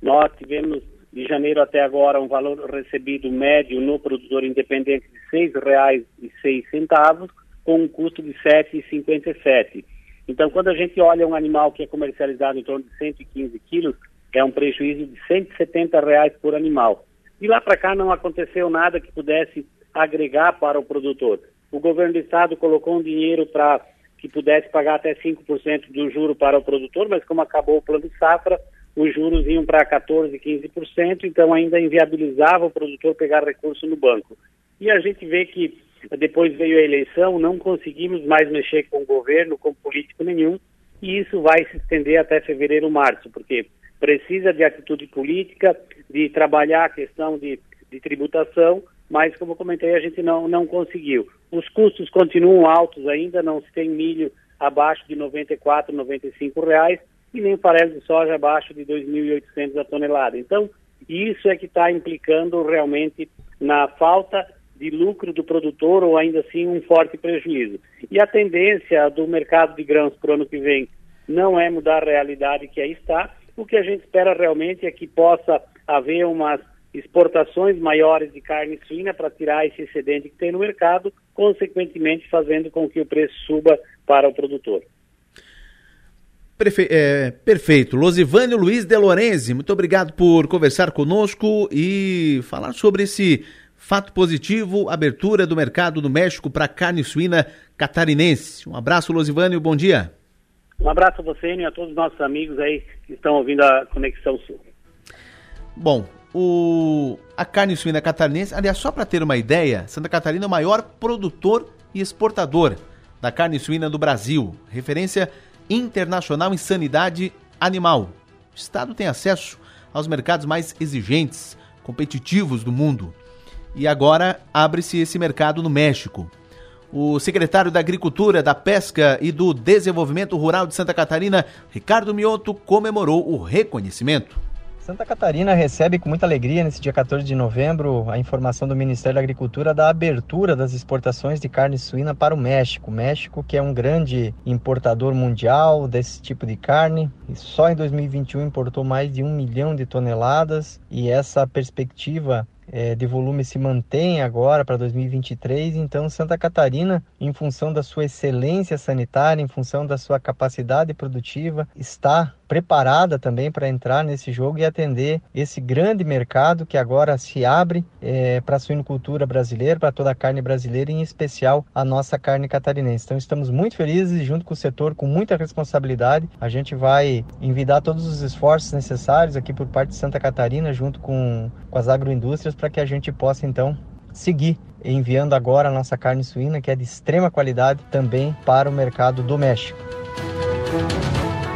nós tivemos de janeiro até agora um valor recebido médio no produtor independente de R$ 6,06, com um custo de R$ 7,57. Então, quando a gente olha um animal que é comercializado em torno de 115 quilos, é um prejuízo de 170 reais por animal. De lá para cá não aconteceu nada que pudesse agregar para o produtor. O governo do estado colocou um dinheiro para que pudesse pagar até 5% do juro para o produtor, mas como acabou o plano safra, os juros iam para 14%, 15%, então ainda inviabilizava o produtor pegar recurso no banco. E a gente vê que depois veio a eleição, não conseguimos mais mexer com o governo, com político nenhum, e isso vai se estender até fevereiro, março, porque precisa de atitude política, de trabalhar a questão de, de tributação, mas como comentei, a gente não, não conseguiu. Os custos continuam altos ainda, não se tem milho abaixo de R$ 94, 95 reais, e nem farelo de soja abaixo de 2.800 a tonelada. Então, isso é que está implicando realmente na falta de lucro do produtor ou ainda assim um forte prejuízo. E a tendência do mercado de grãos para o ano que vem não é mudar a realidade que aí está. O que a gente espera realmente é que possa haver umas exportações maiores de carne suína para tirar esse excedente que tem no mercado, consequentemente fazendo com que o preço suba para o produtor. Perfe é, perfeito. Losivânio Luiz de Lorenzi, muito obrigado por conversar conosco e falar sobre esse Fato positivo, abertura do mercado do México para carne suína catarinense. Um abraço, Losivânio, bom dia. Um abraço a você e a todos os nossos amigos aí que estão ouvindo a Conexão Sul. Bom, o, a carne suína catarinense, aliás, só para ter uma ideia, Santa Catarina é o maior produtor e exportador da carne suína do Brasil, referência internacional em sanidade animal. O Estado tem acesso aos mercados mais exigentes, competitivos do mundo e agora abre-se esse mercado no México. O secretário da Agricultura, da Pesca e do Desenvolvimento Rural de Santa Catarina, Ricardo Mioto, comemorou o reconhecimento. Santa Catarina recebe com muita alegria nesse dia 14 de novembro a informação do Ministério da Agricultura da abertura das exportações de carne suína para o México. O México, que é um grande importador mundial desse tipo de carne, e só em 2021 importou mais de um milhão de toneladas e essa perspectiva é, de volume se mantém agora para 2023, então Santa Catarina, em função da sua excelência sanitária, em função da sua capacidade produtiva, está preparada também para entrar nesse jogo e atender esse grande mercado que agora se abre é, para a suinocultura brasileira, para toda a carne brasileira, em especial a nossa carne catarinense. Então estamos muito felizes junto com o setor, com muita responsabilidade. A gente vai envidar todos os esforços necessários aqui por parte de Santa Catarina, junto com, com as agroindústrias, para que a gente possa então seguir enviando agora a nossa carne suína, que é de extrema qualidade, também para o mercado do México.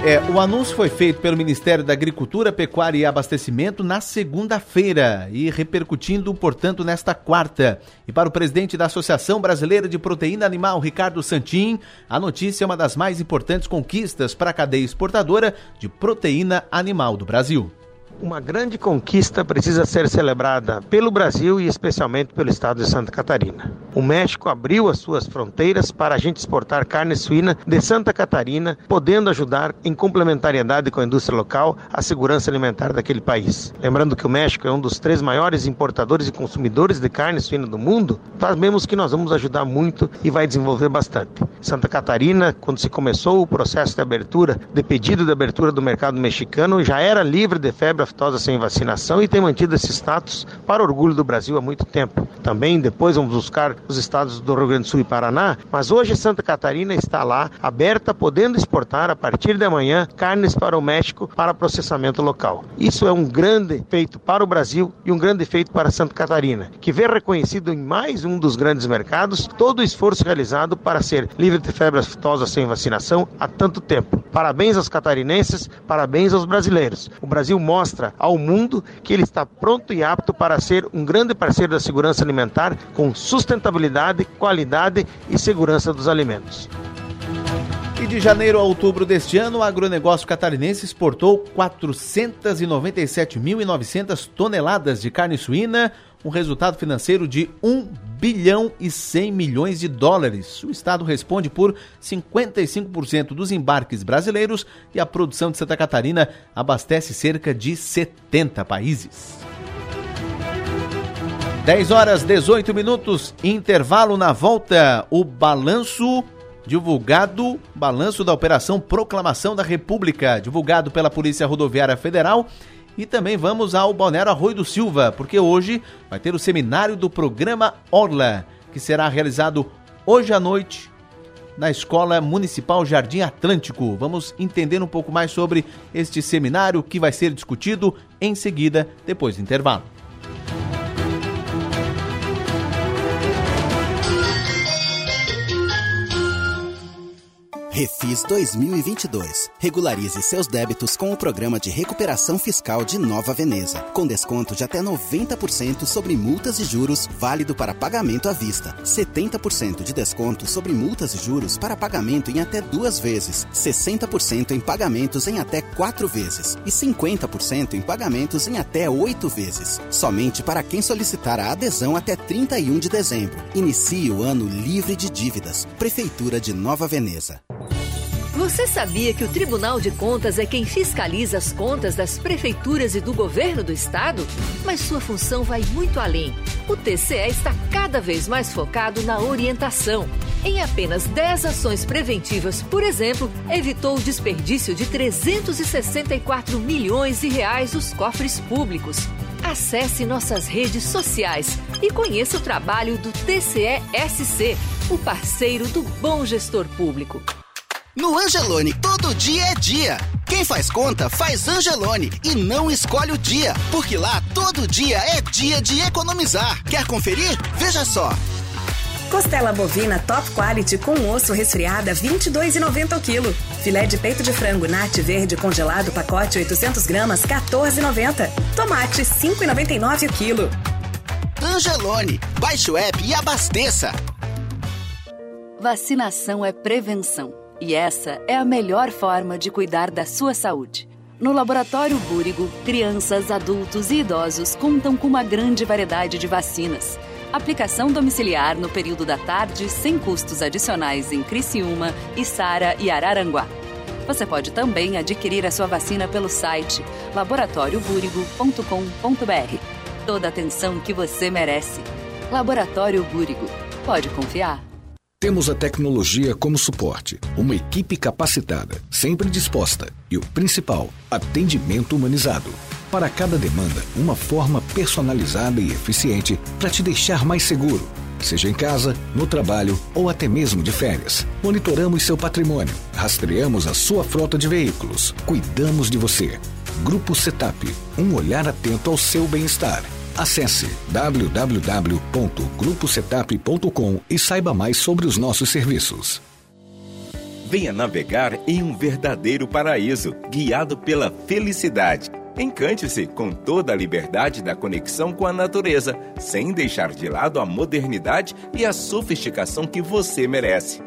É, o anúncio foi feito pelo Ministério da Agricultura, Pecuária e Abastecimento na segunda-feira e repercutindo, portanto, nesta quarta. E para o presidente da Associação Brasileira de Proteína Animal, Ricardo Santin, a notícia é uma das mais importantes conquistas para a cadeia exportadora de proteína animal do Brasil. Uma grande conquista precisa ser celebrada pelo Brasil e especialmente pelo estado de Santa Catarina. O México abriu as suas fronteiras para a gente exportar carne suína de Santa Catarina, podendo ajudar em complementariedade com a indústria local a segurança alimentar daquele país. Lembrando que o México é um dos três maiores importadores e consumidores de carne suína do mundo, sabemos que nós vamos ajudar muito e vai desenvolver bastante. Santa Catarina, quando se começou o processo de abertura, de pedido de abertura do mercado mexicano, já era livre de febre aftosa sem vacinação e tem mantido esse status para orgulho do Brasil há muito tempo. Também depois vamos buscar os estados do Rio Grande do Sul e Paraná, mas hoje Santa Catarina está lá aberta, podendo exportar a partir de amanhã carnes para o México para processamento local. Isso é um grande feito para o Brasil e um grande feito para Santa Catarina, que vê reconhecido em mais um dos grandes mercados todo o esforço realizado para ser livre de febre aftosa sem vacinação há tanto tempo. Parabéns aos catarinenses, parabéns aos brasileiros. O Brasil mostra mostra ao mundo que ele está pronto e apto para ser um grande parceiro da segurança alimentar com sustentabilidade, qualidade e segurança dos alimentos. E de janeiro a outubro deste ano, o agronegócio catarinense exportou 497.900 toneladas de carne suína, um resultado financeiro de 1 bilhão e 100 milhões de dólares. O estado responde por 55% dos embarques brasileiros e a produção de Santa Catarina abastece cerca de 70 países. 10 horas 18 minutos, intervalo na volta. O balanço divulgado, balanço da Operação Proclamação da República, divulgado pela Polícia Rodoviária Federal e também vamos ao Balneário Arroio do Silva, porque hoje vai ter o seminário do programa Orla, que será realizado hoje à noite na Escola Municipal Jardim Atlântico. Vamos entender um pouco mais sobre este seminário que vai ser discutido em seguida, depois do intervalo. Refis 2022. Regularize seus débitos com o programa de recuperação fiscal de Nova Veneza, com desconto de até 90% sobre multas e juros, válido para pagamento à vista. 70% de desconto sobre multas e juros para pagamento em até duas vezes, 60% em pagamentos em até quatro vezes e 50% em pagamentos em até oito vezes. Somente para quem solicitar a adesão até 31 de dezembro. Inicie o ano livre de dívidas. Prefeitura de Nova Veneza. Você sabia que o Tribunal de Contas é quem fiscaliza as contas das prefeituras e do governo do estado? Mas sua função vai muito além. O TCE está cada vez mais focado na orientação. Em apenas 10 ações preventivas, por exemplo, evitou o desperdício de 364 milhões de reais dos cofres públicos. Acesse nossas redes sociais e conheça o trabalho do TCE-SC, o parceiro do bom gestor público. No Angelone, todo dia é dia. Quem faz conta, faz Angelone e não escolhe o dia, porque lá todo dia é dia de economizar. Quer conferir? Veja só. Costela bovina top quality com osso resfriada 22,90 o quilo. Filé de peito de frango nat verde congelado pacote 800 gramas 14,90. Tomate 5,99 o quilo. Angelone, baixe o app e abasteça. Vacinação é prevenção. E essa é a melhor forma de cuidar da sua saúde. No Laboratório Búrigo, crianças, adultos e idosos contam com uma grande variedade de vacinas. Aplicação domiciliar no período da tarde, sem custos adicionais em Criciúma, Içara e Araranguá. Você pode também adquirir a sua vacina pelo site laboratóriobúrigo.com.br. Toda a atenção que você merece. Laboratório Búrigo. Pode confiar. Temos a tecnologia como suporte, uma equipe capacitada, sempre disposta e o principal, atendimento humanizado. Para cada demanda, uma forma personalizada e eficiente para te deixar mais seguro. Seja em casa, no trabalho ou até mesmo de férias. Monitoramos seu patrimônio, rastreamos a sua frota de veículos, cuidamos de você. Grupo Setap, um olhar atento ao seu bem-estar. Acesse www.gruposetap.com e saiba mais sobre os nossos serviços. Venha navegar em um verdadeiro paraíso, guiado pela felicidade. Encante-se com toda a liberdade da conexão com a natureza, sem deixar de lado a modernidade e a sofisticação que você merece.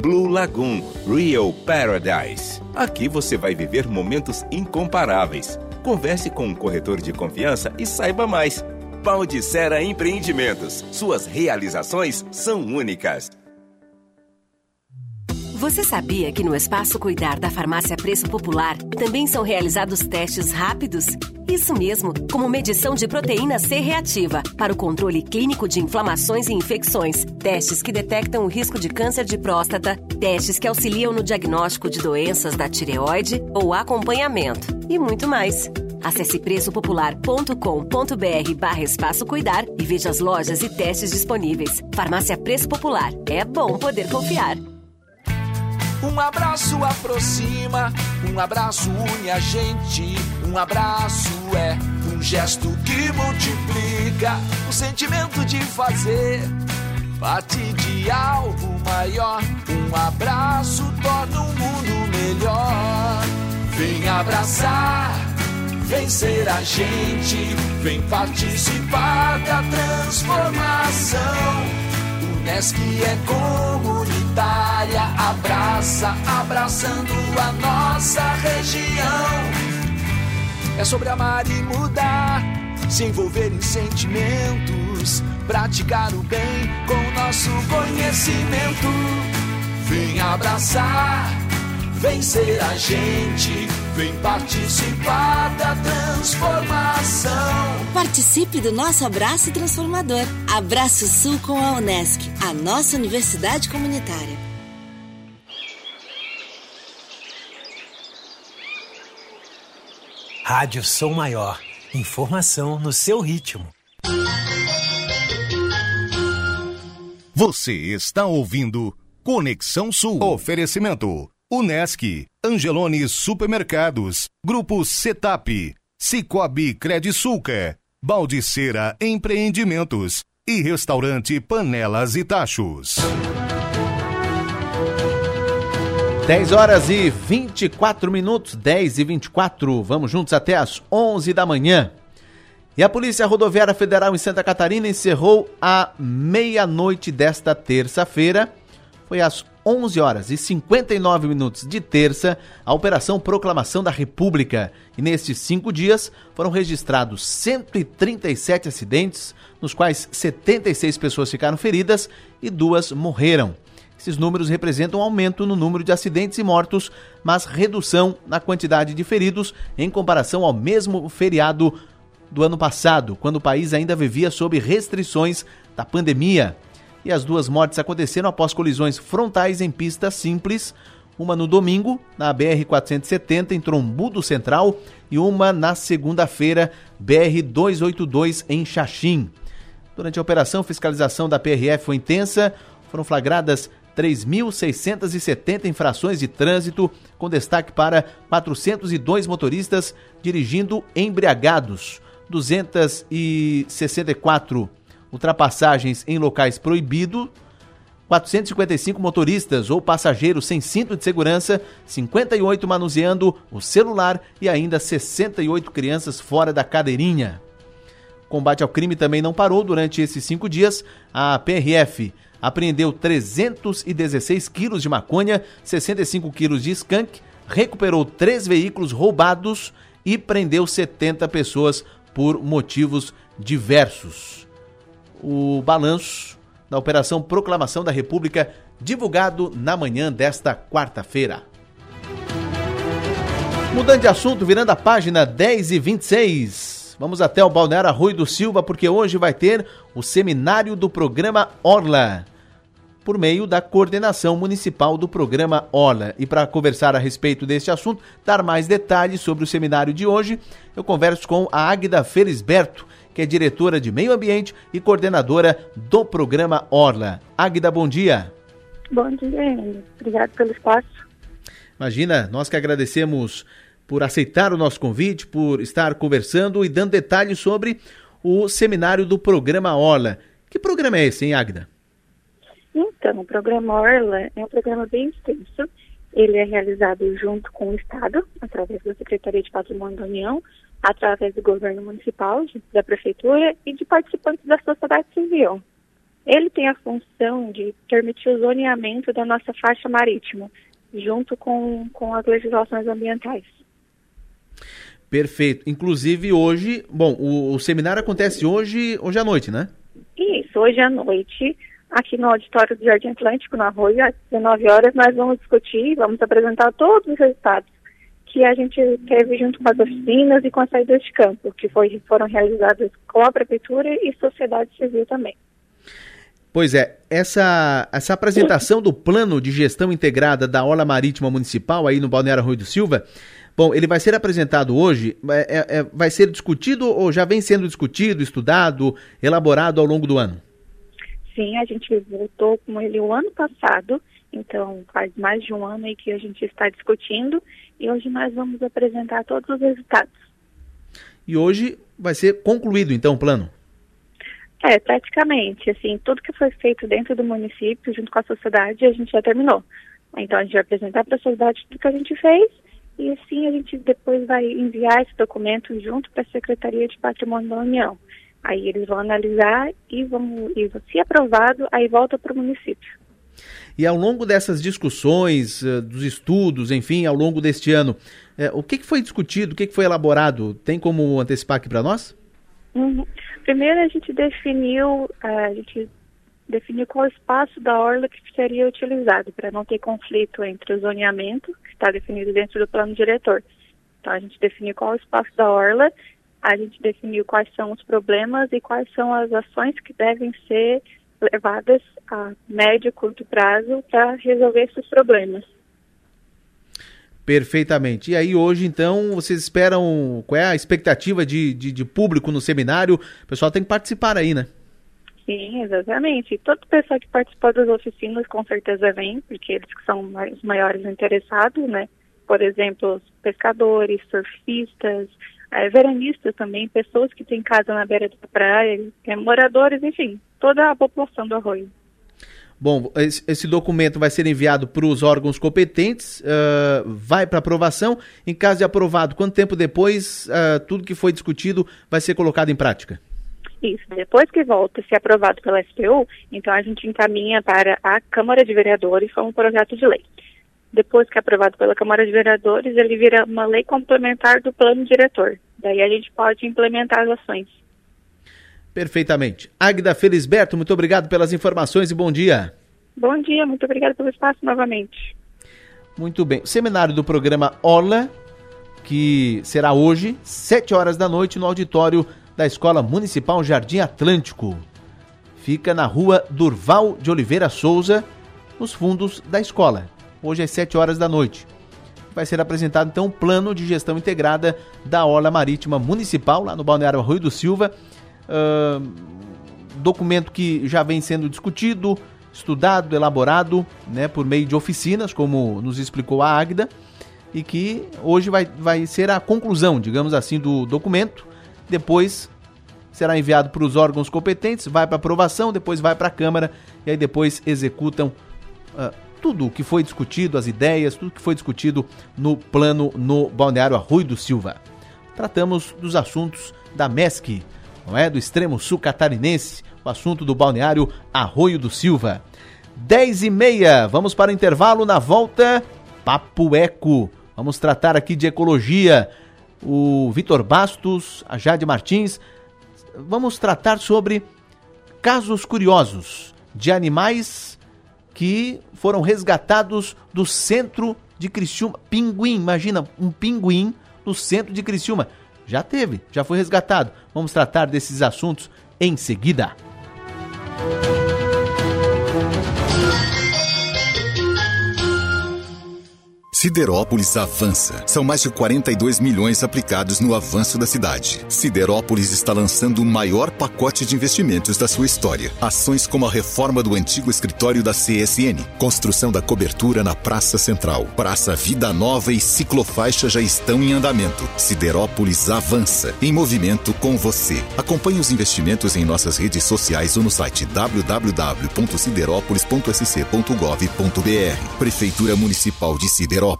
Blue Lagoon Real Paradise. Aqui você vai viver momentos incomparáveis. Converse com um corretor de confiança e saiba mais. Baldicera Empreendimentos. Suas realizações são únicas. Você sabia que no Espaço Cuidar da Farmácia Preço Popular também são realizados testes rápidos? Isso mesmo, como medição de proteína C reativa para o controle clínico de inflamações e infecções, testes que detectam o risco de câncer de próstata, testes que auxiliam no diagnóstico de doenças da tireoide ou acompanhamento e muito mais. Acesse preçopopular.com.br barra espaço cuidar e veja as lojas e testes disponíveis. Farmácia Preço Popular. É bom poder confiar. Um abraço aproxima, um abraço une a gente. Um abraço é um gesto que multiplica o sentimento de fazer parte de algo maior. Um abraço torna o mundo melhor. Vem abraçar, vem ser a gente, vem participar da transformação. Unesc é comunitária, abraça, abraçando a nossa região. É sobre amar e mudar, se envolver em sentimentos, praticar o bem com nosso conhecimento. Vem abraçar, vem ser a gente, vem participar da transformação. Participe do nosso abraço transformador. Abraço Sul com a Unesc, a nossa universidade comunitária. Rádio Som Maior. Informação no seu ritmo. Você está ouvindo Conexão Sul. Oferecimento Unesc, Angelone Supermercados, Grupo Setap, Cicobi Credisulca, Baldiceira Empreendimentos e Restaurante Panelas e Tachos. 10 horas e 24 minutos, 10 e 24. Vamos juntos até às 11 da manhã. E a Polícia Rodoviária Federal em Santa Catarina encerrou a meia-noite desta terça-feira. Foi às 11 horas e 59 minutos de terça, a Operação Proclamação da República. E nestes cinco dias foram registrados 137 acidentes, nos quais 76 pessoas ficaram feridas e duas morreram. Esses números representam um aumento no número de acidentes e mortos, mas redução na quantidade de feridos em comparação ao mesmo feriado do ano passado, quando o país ainda vivia sob restrições da pandemia e as duas mortes aconteceram após colisões frontais em pista simples, uma no domingo, na BR-470, em Trombudo Central, e uma na segunda-feira, BR-282, em Xaxim. Durante a operação, fiscalização da PRF foi intensa, foram flagradas 3.670 infrações de trânsito, com destaque para 402 motoristas dirigindo embriagados, 264 ultrapassagens em locais proibidos, 455 motoristas ou passageiros sem cinto de segurança, 58 manuseando o celular e ainda 68 crianças fora da cadeirinha. O combate ao crime também não parou durante esses cinco dias. A PRF apreendeu 316 quilos de maconha, 65 quilos de skunk, recuperou três veículos roubados e prendeu 70 pessoas por motivos diversos o balanço da Operação Proclamação da República, divulgado na manhã desta quarta-feira. Mudando de assunto, virando a página 10 e 26. Vamos até o Balneário Arroio do Silva, porque hoje vai ter o seminário do programa Orla, por meio da coordenação municipal do programa Orla. E para conversar a respeito deste assunto, dar mais detalhes sobre o seminário de hoje, eu converso com a Águida Felisberto, que é diretora de Meio Ambiente e coordenadora do programa Orla. Águida, bom dia. Bom dia, Obrigado pelo espaço. Imagina, nós que agradecemos por aceitar o nosso convite, por estar conversando e dando detalhes sobre o seminário do programa Orla. Que programa é esse, hein, Agda? Então, o programa Orla é um programa bem extenso. Ele é realizado junto com o Estado, através da Secretaria de Patrimônio da União, através do governo municipal, da prefeitura e de participantes da sociedade civil. Ele tem a função de permitir o zoneamento da nossa faixa marítima, junto com, com as legislações ambientais. Perfeito. Inclusive hoje, bom, o, o seminário acontece hoje, hoje à noite, né? Isso, hoje à noite, aqui no auditório do Jardim Atlântico, no Arroio, às 19 horas, nós vamos discutir, vamos apresentar todos os resultados que a gente teve junto com as oficinas e com as saídas de campo, que foi, foram realizadas com a Prefeitura e sociedade civil também. Pois é, essa, essa apresentação do plano de gestão integrada da Orla Marítima Municipal aí no Balneário Rui do Silva, bom, ele vai ser apresentado hoje, é, é, é, vai ser discutido ou já vem sendo discutido, estudado, elaborado ao longo do ano? Sim, a gente voltou com ele o ano passado, então faz mais de um ano aí que a gente está discutindo e hoje nós vamos apresentar todos os resultados. E hoje vai ser concluído então o plano? É, praticamente, assim, tudo que foi feito dentro do município, junto com a sociedade, a gente já terminou. Então a gente vai apresentar para a sociedade tudo que a gente fez e assim a gente depois vai enviar esse documento junto para a Secretaria de Patrimônio da União. Aí eles vão analisar e vão, e se aprovado, aí volta para o município. E ao longo dessas discussões, uh, dos estudos, enfim, ao longo deste ano, uh, o que, que, foi discutido, o que, que, foi elaborado? Tem como antecipar aqui para nós? Uhum. Primeiro a gente definiu, uh, a gente definiu qual espaço da orla que seria utilizado para não ter conflito entre o zoneamento, que está definido dentro do plano diretor. Então a gente definiu qual espaço da orla a gente definiu quais são os problemas e quais são as ações que devem ser levadas a médio e curto prazo para resolver esses problemas. Perfeitamente. E aí hoje, então, vocês esperam, qual é a expectativa de, de, de público no seminário? O pessoal tem que participar aí, né? Sim, exatamente. Todo pessoal que participou das oficinas com certeza vem, porque eles são os maiores interessados, né? Por exemplo, pescadores, surfistas, é, veranistas também, pessoas que têm casa na beira da praia, é, moradores, enfim, toda a população do Arroio. Bom, esse, documento vai ser enviado para os órgãos competentes, uh, vai para aprovação. Em caso de aprovado, quanto tempo depois uh, tudo que foi discutido vai ser colocado em prática? Isso, depois que volta a ser aprovado pela SPU, então a gente encaminha para a Câmara de Vereadores como projeto de lei depois que é aprovado pela Câmara de Vereadores, ele vira uma lei complementar do plano diretor. Daí a gente pode implementar as ações. Perfeitamente. Agda Felisberto, muito obrigado pelas informações e bom dia. Bom dia, muito obrigado pelo espaço novamente. Muito bem. Seminário do programa Orla, que será hoje, 7 horas da noite, no auditório da Escola Municipal Jardim Atlântico. Fica na rua Durval de Oliveira Souza, nos fundos da escola hoje às 7 horas da noite. Vai ser apresentado então o plano de gestão integrada da Orla Marítima Municipal, lá no Balneário Arroio do Silva. Uh, documento que já vem sendo discutido, estudado, elaborado né, por meio de oficinas, como nos explicou a Águida, e que hoje vai, vai ser a conclusão, digamos assim, do documento. Depois será enviado para os órgãos competentes, vai para aprovação, depois vai para a Câmara e aí depois executam uh, tudo o que foi discutido, as ideias, tudo que foi discutido no plano no Balneário Arroio do Silva. Tratamos dos assuntos da MESC, não é? Do extremo sul catarinense, o assunto do Balneário Arroio do Silva. 10 e meia, vamos para o intervalo na volta, Papo Eco. Vamos tratar aqui de ecologia. O Vitor Bastos, a Jade Martins, vamos tratar sobre casos curiosos de animais que foram resgatados do centro de Criciúma. Pinguim, imagina, um pinguim no centro de Criciúma. Já teve, já foi resgatado. Vamos tratar desses assuntos em seguida. Siderópolis avança. São mais de 42 milhões aplicados no avanço da cidade. Siderópolis está lançando o maior pacote de investimentos da sua história. Ações como a reforma do antigo escritório da CSN, construção da cobertura na Praça Central, Praça Vida Nova e ciclofaixa já estão em andamento. Siderópolis avança. Em movimento com você. Acompanhe os investimentos em nossas redes sociais ou no site www.siderópolis.sc.gov.br. Prefeitura Municipal de Siderópolis.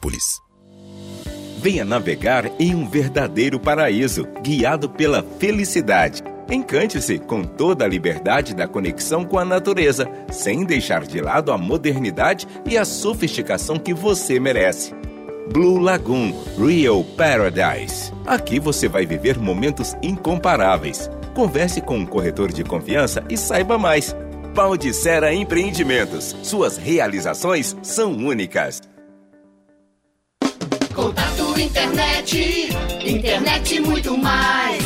Venha navegar em um verdadeiro paraíso, guiado pela felicidade. Encante-se com toda a liberdade da conexão com a natureza, sem deixar de lado a modernidade e a sofisticação que você merece. Blue Lagoon Real Paradise. Aqui você vai viver momentos incomparáveis. Converse com um corretor de confiança e saiba mais. Paldicera Empreendimentos. Suas realizações são únicas. Contato internet, internet muito mais.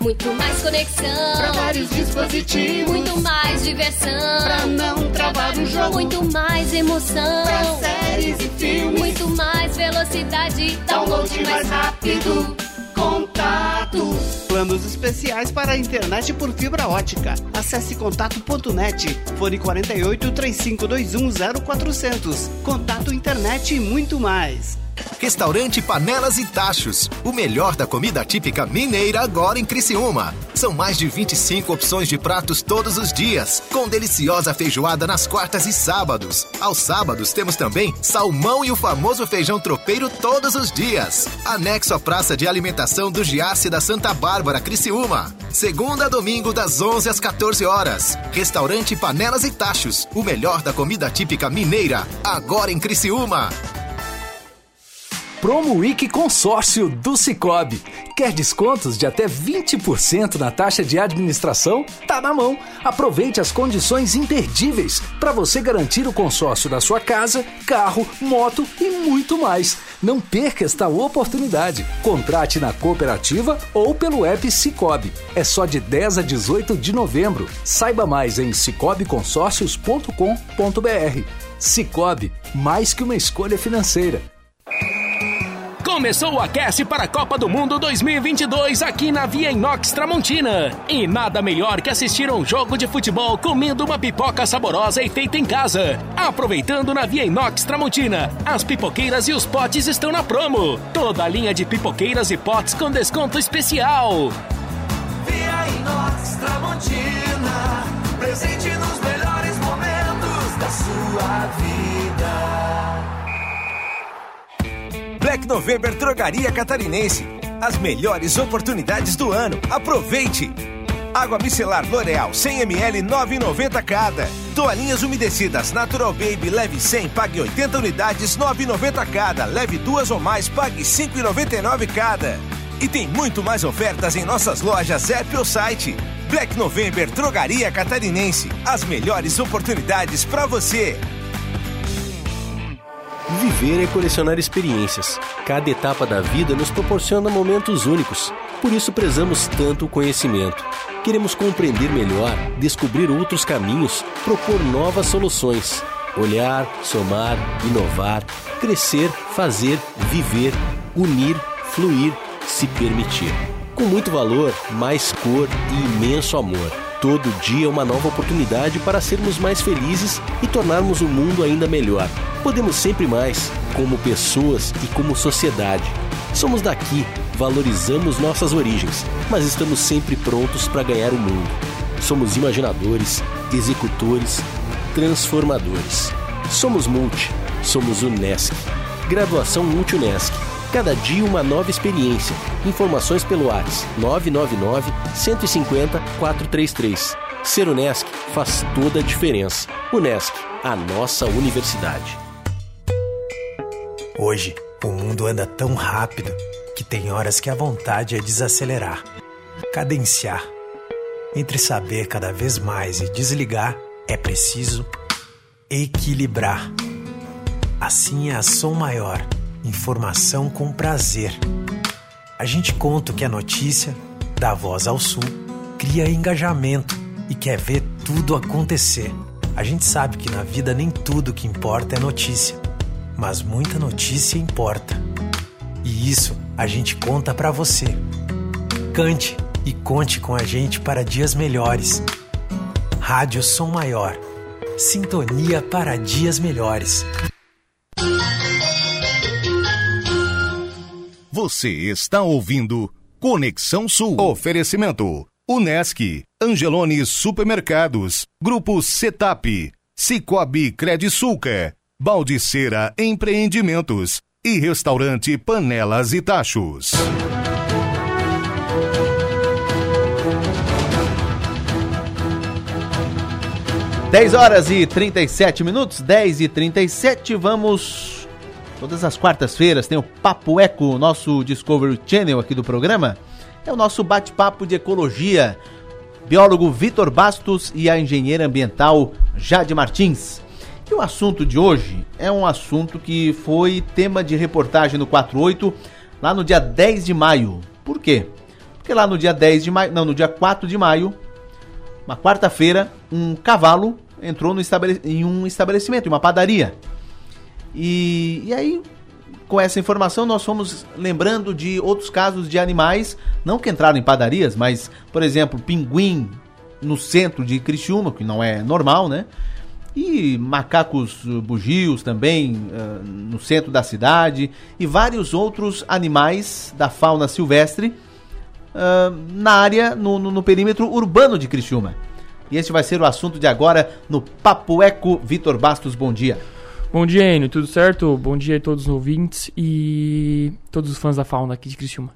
Muito mais conexão. Pra vários dispositivos. Muito mais diversão. Pra não travar o jogo. Muito mais emoção. Pra séries e filmes. Muito mais velocidade. Download mais rápido. Contato. Planos especiais para a internet por fibra ótica. Acesse contato.net. Fone 48 3521 0400. Contato internet e muito mais. Restaurante Panelas e Tachos. O melhor da comida típica mineira agora em Criciúma. São mais de 25 opções de pratos todos os dias, com deliciosa feijoada nas quartas e sábados. Aos sábados temos também salmão e o famoso feijão tropeiro todos os dias. Anexo à Praça de Alimentação do Giasse da Santa Bárbara, Criciúma. Segunda a domingo das 11 às 14 horas. Restaurante Panelas e Tachos. O melhor da comida típica mineira agora em Criciúma. Promo Week Consórcio do Cicobi. Quer descontos de até 20% na taxa de administração? Tá na mão. Aproveite as condições imperdíveis para você garantir o consórcio da sua casa, carro, moto e muito mais. Não perca esta oportunidade. Contrate na cooperativa ou pelo app Cicobi. É só de 10 a 18 de novembro. Saiba mais em cicobiconsórcios.com.br. Cicobi, mais que uma escolha financeira. Começou o aquece para a Copa do Mundo 2022 aqui na Via Inox Tramontina. E nada melhor que assistir um jogo de futebol comendo uma pipoca saborosa e feita em casa. Aproveitando na Via Inox Tramontina, as pipoqueiras e os potes estão na promo. Toda a linha de pipoqueiras e potes com desconto especial. Via Inox Tramontina, presente nos melhores momentos da sua vida. Black November Drogaria Catarinense. As melhores oportunidades do ano. Aproveite! Água micelar L'Oreal 100ml 9,90 cada. Toalhinhas umedecidas Natural Baby leve 100, pague 80 unidades 9,90 cada. Leve duas ou mais, pague 5,99 cada. E tem muito mais ofertas em nossas lojas app ou site. Black November Drogaria Catarinense. As melhores oportunidades para você. Viver é colecionar experiências. Cada etapa da vida nos proporciona momentos únicos. Por isso prezamos tanto o conhecimento. Queremos compreender melhor, descobrir outros caminhos, propor novas soluções. Olhar, somar, inovar, crescer, fazer, viver, unir, fluir, se permitir. Com muito valor, mais cor e imenso amor. Todo dia é uma nova oportunidade para sermos mais felizes e tornarmos o mundo ainda melhor. Podemos sempre mais, como pessoas e como sociedade. Somos daqui, valorizamos nossas origens, mas estamos sempre prontos para ganhar o mundo. Somos imaginadores, executores, transformadores. Somos Multi, somos Unesc. Graduação Multi-Unesc. Cada dia uma nova experiência. Informações pelo WhatsApp 999 150 433. Ser Unesc faz toda a diferença. Unesc, a nossa universidade. Hoje, o mundo anda tão rápido que tem horas que a vontade é desacelerar, cadenciar. Entre saber cada vez mais e desligar, é preciso equilibrar. Assim é a som maior, informação com prazer. A gente conta o que é notícia, dá voz ao sul, cria engajamento e quer ver tudo acontecer. A gente sabe que na vida nem tudo que importa é notícia mas muita notícia importa. E isso a gente conta para você. Cante e conte com a gente para dias melhores. Rádio Som Maior. Sintonia para dias melhores. Você está ouvindo Conexão Sul. Oferecimento: Unesc, Angelone Supermercados, Grupo Setap, Cicobi Credisulca, Baldiceira Empreendimentos e Restaurante Panelas e Tachos. 10 horas e 37 minutos, 10 e 37, vamos. Todas as quartas-feiras tem o Papo Eco, nosso Discovery Channel aqui do programa. É o nosso bate-papo de ecologia. Biólogo Vitor Bastos e a engenheira ambiental Jade Martins. E o assunto de hoje é um assunto que foi tema de reportagem no 48, lá no dia 10 de maio. Por quê? Porque lá no dia 10 de maio, não, no dia 4 de maio, uma quarta-feira, um cavalo entrou no estabele em um estabelecimento, em uma padaria. E, e aí, com essa informação, nós fomos lembrando de outros casos de animais, não que entraram em padarias, mas, por exemplo, pinguim no centro de Criciúma, que não é normal, né? E macacos bugios também uh, no centro da cidade, e vários outros animais da fauna silvestre uh, na área, no, no, no perímetro urbano de Criciúma. E esse vai ser o assunto de agora no Papo Eco. Vitor Bastos, bom dia. Bom dia, Enio. Tudo certo? Bom dia a todos os ouvintes e todos os fãs da fauna aqui de Criciúma.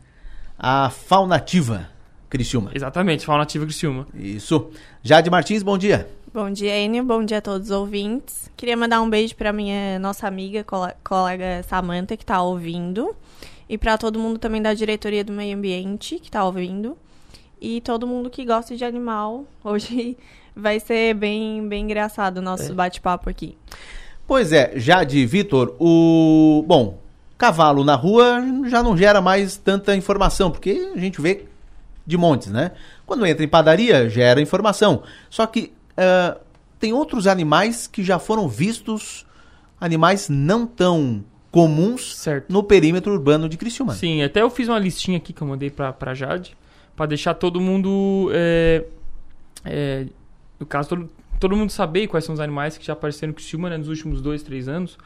A fauna ativa Criciúma. Exatamente, fauna ativa Criciúma. Isso. Jade Martins, bom dia. Bom dia, Enio. Bom dia a todos os ouvintes. Queria mandar um beijo para minha nossa amiga, colega Samanta, que está ouvindo. E para todo mundo também da diretoria do meio ambiente, que está ouvindo. E todo mundo que gosta de animal, hoje vai ser bem, bem engraçado o nosso é. bate-papo aqui. Pois é, já de Vitor, o. Bom, cavalo na rua já não gera mais tanta informação, porque a gente vê de montes, né? Quando entra em padaria, gera informação. Só que uh, tem outros animais que já foram vistos, animais não tão comuns certo. no perímetro urbano de Criciúma. Sim, até eu fiz uma listinha aqui que eu mandei pra, pra Jade para deixar todo mundo. É, é, no caso, todo, todo mundo saber quais são os animais que já apareceram em Criciúma né, nos últimos dois, três anos.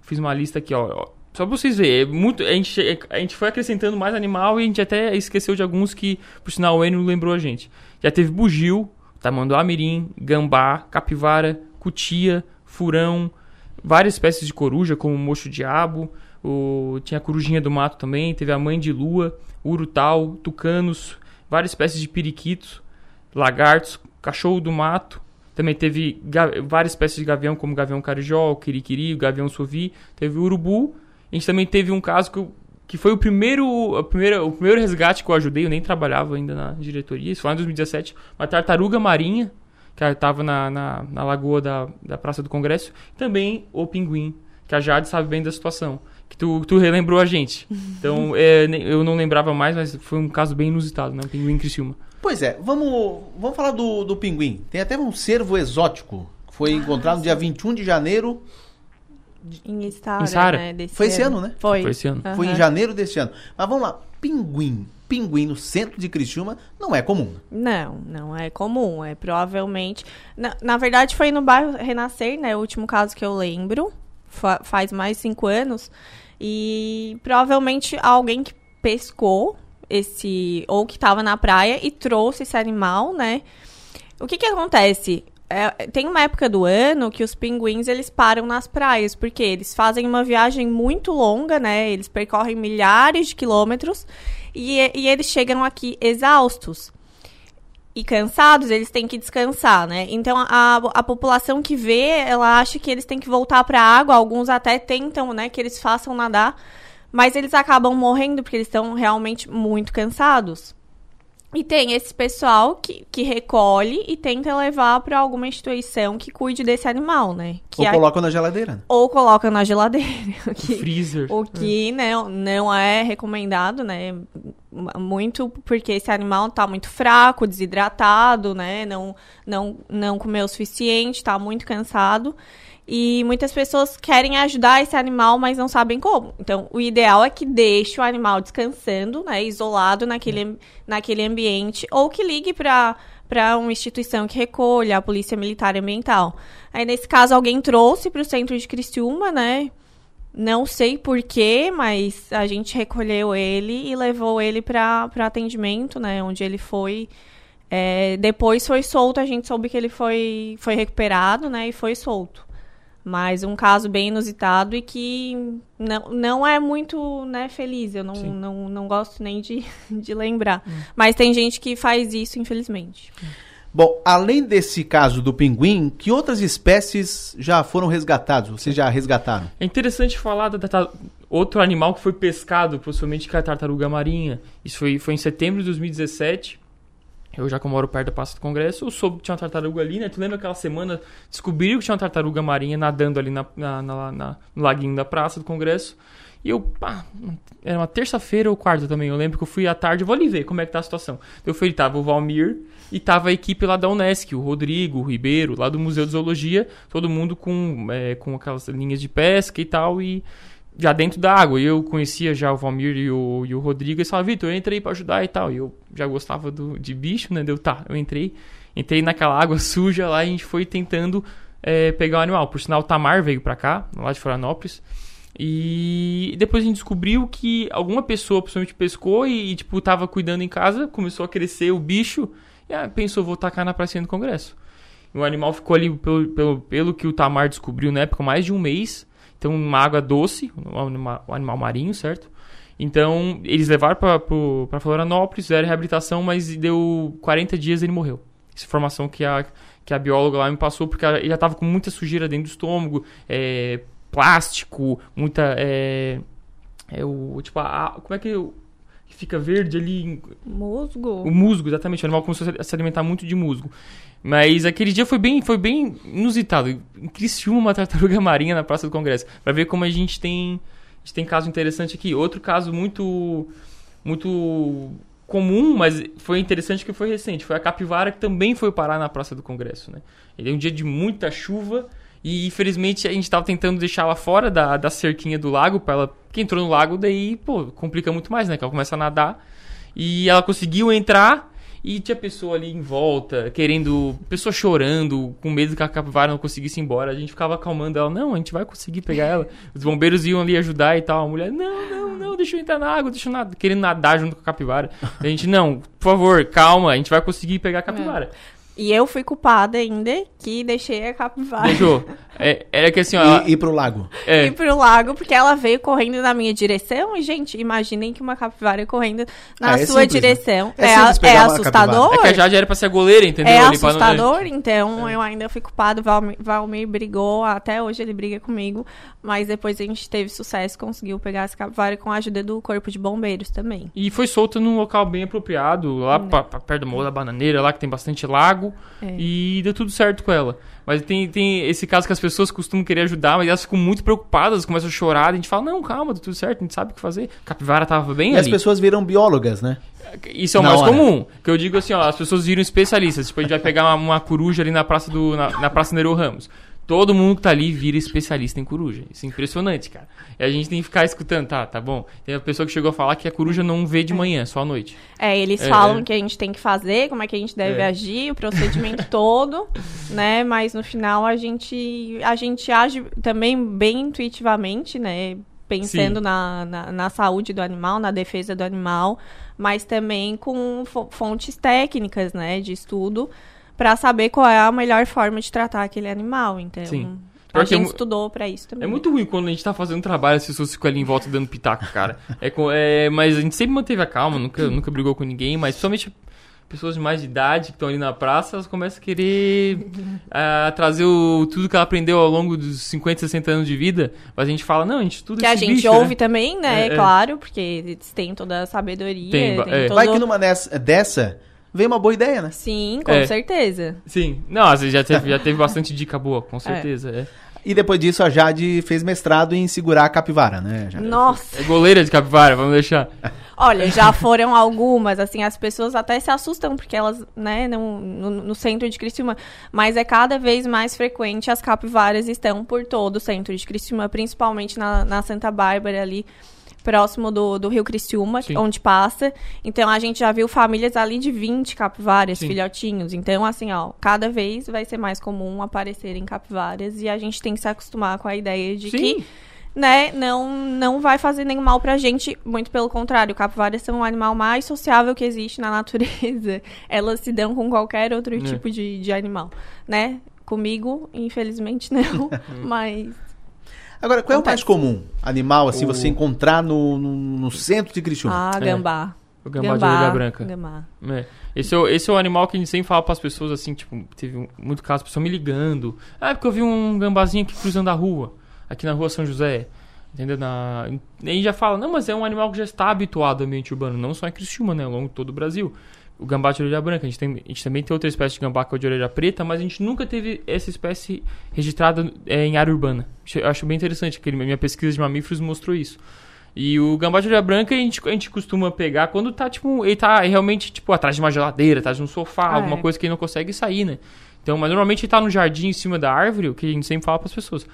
Fiz uma lista aqui, ó. só pra vocês verem, é muito, a, gente, a gente foi acrescentando mais animal e a gente até esqueceu de alguns que, por sinal, o Enio lembrou a gente. Já teve bugio, tamanduá mirim, gambá, capivara, cutia, furão, várias espécies de coruja, como mocho-diabo, o, tinha a corujinha do mato também, teve a mãe de lua, urutau, tucanos, várias espécies de periquitos, lagartos, cachorro do mato. Também teve várias espécies de gavião, como gavião carijó, quiriquiri, gavião sovi. Teve urubu. A gente também teve um caso que, eu, que foi o primeiro, a primeira, o primeiro resgate que eu ajudei. Eu nem trabalhava ainda na diretoria. Isso foi em 2017. Uma tartaruga marinha, que estava na, na, na, lagoa da, da Praça do Congresso. Também o pinguim, que a Jade sabe bem da situação que tu, tu relembrou a gente. Então, é, eu não lembrava mais, mas foi um caso bem inusitado, né? O pinguim Criciúma. Pois é, vamos, vamos falar do, do pinguim. Tem até um cervo exótico, que foi ah, encontrado no dia 21 de janeiro... Em Estara, em Sara. Né, foi esse ano, né? Foi. Foi esse ano. Uhum. Foi em janeiro desse ano. Mas vamos lá, pinguim. Pinguim no centro de Criciúma não é comum. Não, não é comum. É provavelmente... Na, na verdade, foi no bairro Renascer, né? O último caso que eu lembro. Fa faz mais cinco anos. E provavelmente alguém que pescou esse ou que estava na praia e trouxe esse animal, né? O que que acontece? É, tem uma época do ano que os pinguins eles param nas praias, porque eles fazem uma viagem muito longa, né? Eles percorrem milhares de quilômetros e, e eles chegam aqui exaustos e cansados, eles têm que descansar, né? Então a, a população que vê, ela acha que eles têm que voltar para a água, alguns até tentam, né, que eles façam nadar, mas eles acabam morrendo porque eles estão realmente muito cansados. E tem esse pessoal que, que recolhe e tenta levar para alguma instituição que cuide desse animal, né? Que ou é... coloca na geladeira. Ou coloca na geladeira. Que, freezer. O que é. né, não é recomendado, né? Muito porque esse animal tá muito fraco, desidratado, né? Não, não, não comeu o suficiente, tá muito cansado. E muitas pessoas querem ajudar esse animal, mas não sabem como. Então, o ideal é que deixe o animal descansando, né? Isolado naquele, naquele ambiente. Ou que ligue para para uma instituição que recolha, a Polícia Militar Ambiental. Aí, nesse caso, alguém trouxe para o centro de Criciúma, né? Não sei porquê, mas a gente recolheu ele e levou ele para atendimento, né? Onde ele foi. é, depois foi solto, a gente soube que ele foi, foi recuperado, né? E foi solto. Mas um caso bem inusitado e que não, não é muito né, feliz. Eu não, não, não gosto nem de, de lembrar. Mas tem gente que faz isso, infelizmente. Bom, além desse caso do pinguim, que outras espécies já foram resgatadas? Vocês já resgataram? É interessante falar da, da- outro animal que foi pescado, possivelmente que é a tartaruga marinha. Isso foi, foi em setembro de 2017. Eu já que eu moro perto da Praça do Congresso, eu soube que tinha uma tartaruga ali, né? Tu lembra aquela semana, descobriram que tinha uma tartaruga marinha nadando ali na, na- na- na- no laguinho da Praça do Congresso. E eu, pá, era uma terça-feira ou quarta também, eu lembro que eu fui à tarde, vou ali ver como é que tá a situação. Eu fui, tava o Valmir e tava a equipe lá da Unesc, o Rodrigo, o Ribeiro, lá do Museu de Zoologia, todo mundo com, é, com aquelas linhas de pesca e tal, e já dentro da água. Eu conhecia já o Valmir e o, e o Rodrigo, e eles falavam, Vitor, eu entrei pra ajudar e tal. E eu já gostava do, de bicho, né? Deu, tá, eu entrei, entrei naquela água suja lá e a gente foi tentando é, pegar o animal. Por sinal, o Tamar veio pra cá, lá de Florianópolis. E depois a gente descobriu que alguma pessoa, possivelmente, pescou e, e, tipo, tava cuidando em casa, começou a crescer o bicho, e ah, pensou, vou tacar na pracinha do Congresso. E o animal ficou ali, pelo, pelo, pelo que o Tamar descobriu na época, mais de um mês. Então, uma água doce, um anima- animal marinho, certo? Então, eles levaram para Florianópolis, fizeram reabilitação, mas deu 40 dias e ele morreu. Essa informação que a, que a bióloga lá me passou, porque ele já estava com muita sujeira dentro do estômago, é, plástico, muita. É, é o. Tipo, a, como é que, que fica verde ali? Musgo. O musgo, exatamente. O animal começou a se alimentar muito de musgo. Mas aquele dia foi bem, foi bem inusitado. Em Criciúma, uma tartaruga marinha na Praça do Congresso. Pra ver como a gente tem, a gente tem caso interessante aqui. Outro caso muito, muito comum, mas foi interessante que foi recente. Foi a capivara que também foi parar na Praça do Congresso, né? Ele é um dia de muita chuva e infelizmente a gente estava tentando deixar ela fora da, da cerquinha do lago para ela que entrou no lago daí pô complica muito mais né que ela começa a nadar. E ela conseguiu entrar e tinha pessoa ali em volta querendo pessoa chorando com medo que a capivara não conseguisse ir embora. A gente ficava acalmando ela. Não a gente vai conseguir pegar ela. Os bombeiros iam ali ajudar e tal. A mulher não não não deixa eu entrar na água deixa eu nadar querendo nadar junto com a capivara. A gente não por favor calma a gente vai conseguir pegar a capivara E eu fui culpada ainda que deixei a capivara Deixou. É, era que assim, ó. ela- E ir pro lago. É. ir pro lago, porque ela veio correndo na minha direção. E, gente, imaginem que uma capivara correndo na Ah, é sua simples, né? direção. É É, é assustador. É que a Jade era pra ser goleira, entendeu? É Ali pra não- assustador, então eu ainda fui culpado. Valmir, Valmir brigou, até hoje ele briga comigo. Mas depois a gente teve sucesso, conseguiu pegar essa capivara com a ajuda do corpo de bombeiros também. E foi solta num local bem apropriado, lá pra, pra perto do Morro da Bananeira, lá que tem bastante lago. É. E deu tudo certo com ela. Mas tem, tem esse caso que as pessoas costumam querer ajudar, mas elas ficam muito preocupadas, começam a chorar. A gente fala: Não, calma, tá tudo certo, a gente sabe o que fazer. Capivara tava bem E ali. as pessoas viram biólogas, né? Isso é o Na mais hora. comum. Que eu digo assim, ó, as pessoas viram especialistas. Tipo, a gente vai pegar uma, uma coruja ali na praça do. na, na Praça Nereu Ramos. Todo mundo que tá ali vira especialista em coruja. Isso é impressionante, cara. E a gente tem que ficar escutando, tá, tá bom. Tem a pessoa que chegou a falar que a coruja não vê de manhã, só à noite. É, eles É, falam é. que a gente tem que fazer, como é que a gente deve É. agir, o procedimento todo, né? Mas no final a gente, a gente age também bem intuitivamente, né? Pensando na, na, na saúde do animal, na defesa do animal, mas também com fo- fontes técnicas, né? De estudo, para saber qual é a melhor forma de tratar aquele animal. Então, Sim. a é gente mu- estudou para isso também. É muito ruim quando a gente tá fazendo trabalho, as pessoas ficam ali em volta dando pitaco, cara. É, é, mas a gente sempre manteve a calma, nunca, nunca brigou com ninguém, mas principalmente pessoas de mais de idade que estão ali na praça, elas começam a querer ah, trazer o, tudo que ela aprendeu ao longo dos 50, 60 anos de vida, mas a gente fala, não, a gente estuda Que a gente bicho, ouve né? também, né? É, é. Claro, porque eles têm toda a sabedoria. Tem, Tem, é. todo... Vai que numa dessa vem uma boa ideia, né? Sim, com É. certeza. Sim. Não, já teve, já teve bastante dica boa, com certeza. É. E depois disso a Jade fez mestrado em segurar a capivara, né? Jade? Nossa. É goleira de capivara, vamos deixar. Olha, já foram algumas, assim, as pessoas até se assustam, porque elas, né, no, no, no centro de Criciúma, mas é cada vez mais frequente, as capivaras estão por todo o centro de Criciúma, principalmente na, na Santa Bárbara ali, próximo do, do Rio Criciúma, Sim. onde passa. Então, a gente já viu famílias ali de 20 capivaras, Sim. filhotinhos. Então, assim, ó, cada vez vai ser mais comum aparecerem capivaras, e a gente tem que se acostumar com a ideia de Sim. que né, não, não vai fazer nenhum mal pra gente, muito pelo contrário, capivaras são o animal mais sociável que existe na natureza. Elas se dão com qualquer outro É. tipo de, de animal, né? Comigo, infelizmente, não, mas... Agora, qual é o mais comum animal, assim, O- você encontrar no, no, no centro de Criciúma? Ah, gambá. O gambá, de orelha branca. Gambá. É. Esse, é o, esse é o animal que a gente sempre fala pras pessoas, assim, tipo, teve um- muito caso, pessoa me ligando. Ah, é porque eu vi um gambazinho aqui cruzando a rua, aqui na rua São José. Entendeu? Na... E aí já fala, não, mas é um animal que já está habituado ao ambiente urbano, não só em Criciúma, né? Ao longo de todo o Brasil. O gambá de orelha branca, a gente, tem, a gente também tem outra espécie de gambá que é o de orelha preta, mas a gente nunca teve essa espécie registrada é, em área urbana. Eu acho bem interessante, que minha pesquisa de mamíferos mostrou isso. E o gambá de orelha branca a gente, a gente costuma pegar quando tá, tipo, ele tá realmente, tipo, atrás de uma geladeira, atrás de um sofá, Ah, alguma é. coisa que ele não consegue sair, né? Então, mas normalmente ele tá no jardim em cima da árvore, o que a gente sempre fala pras pessoas.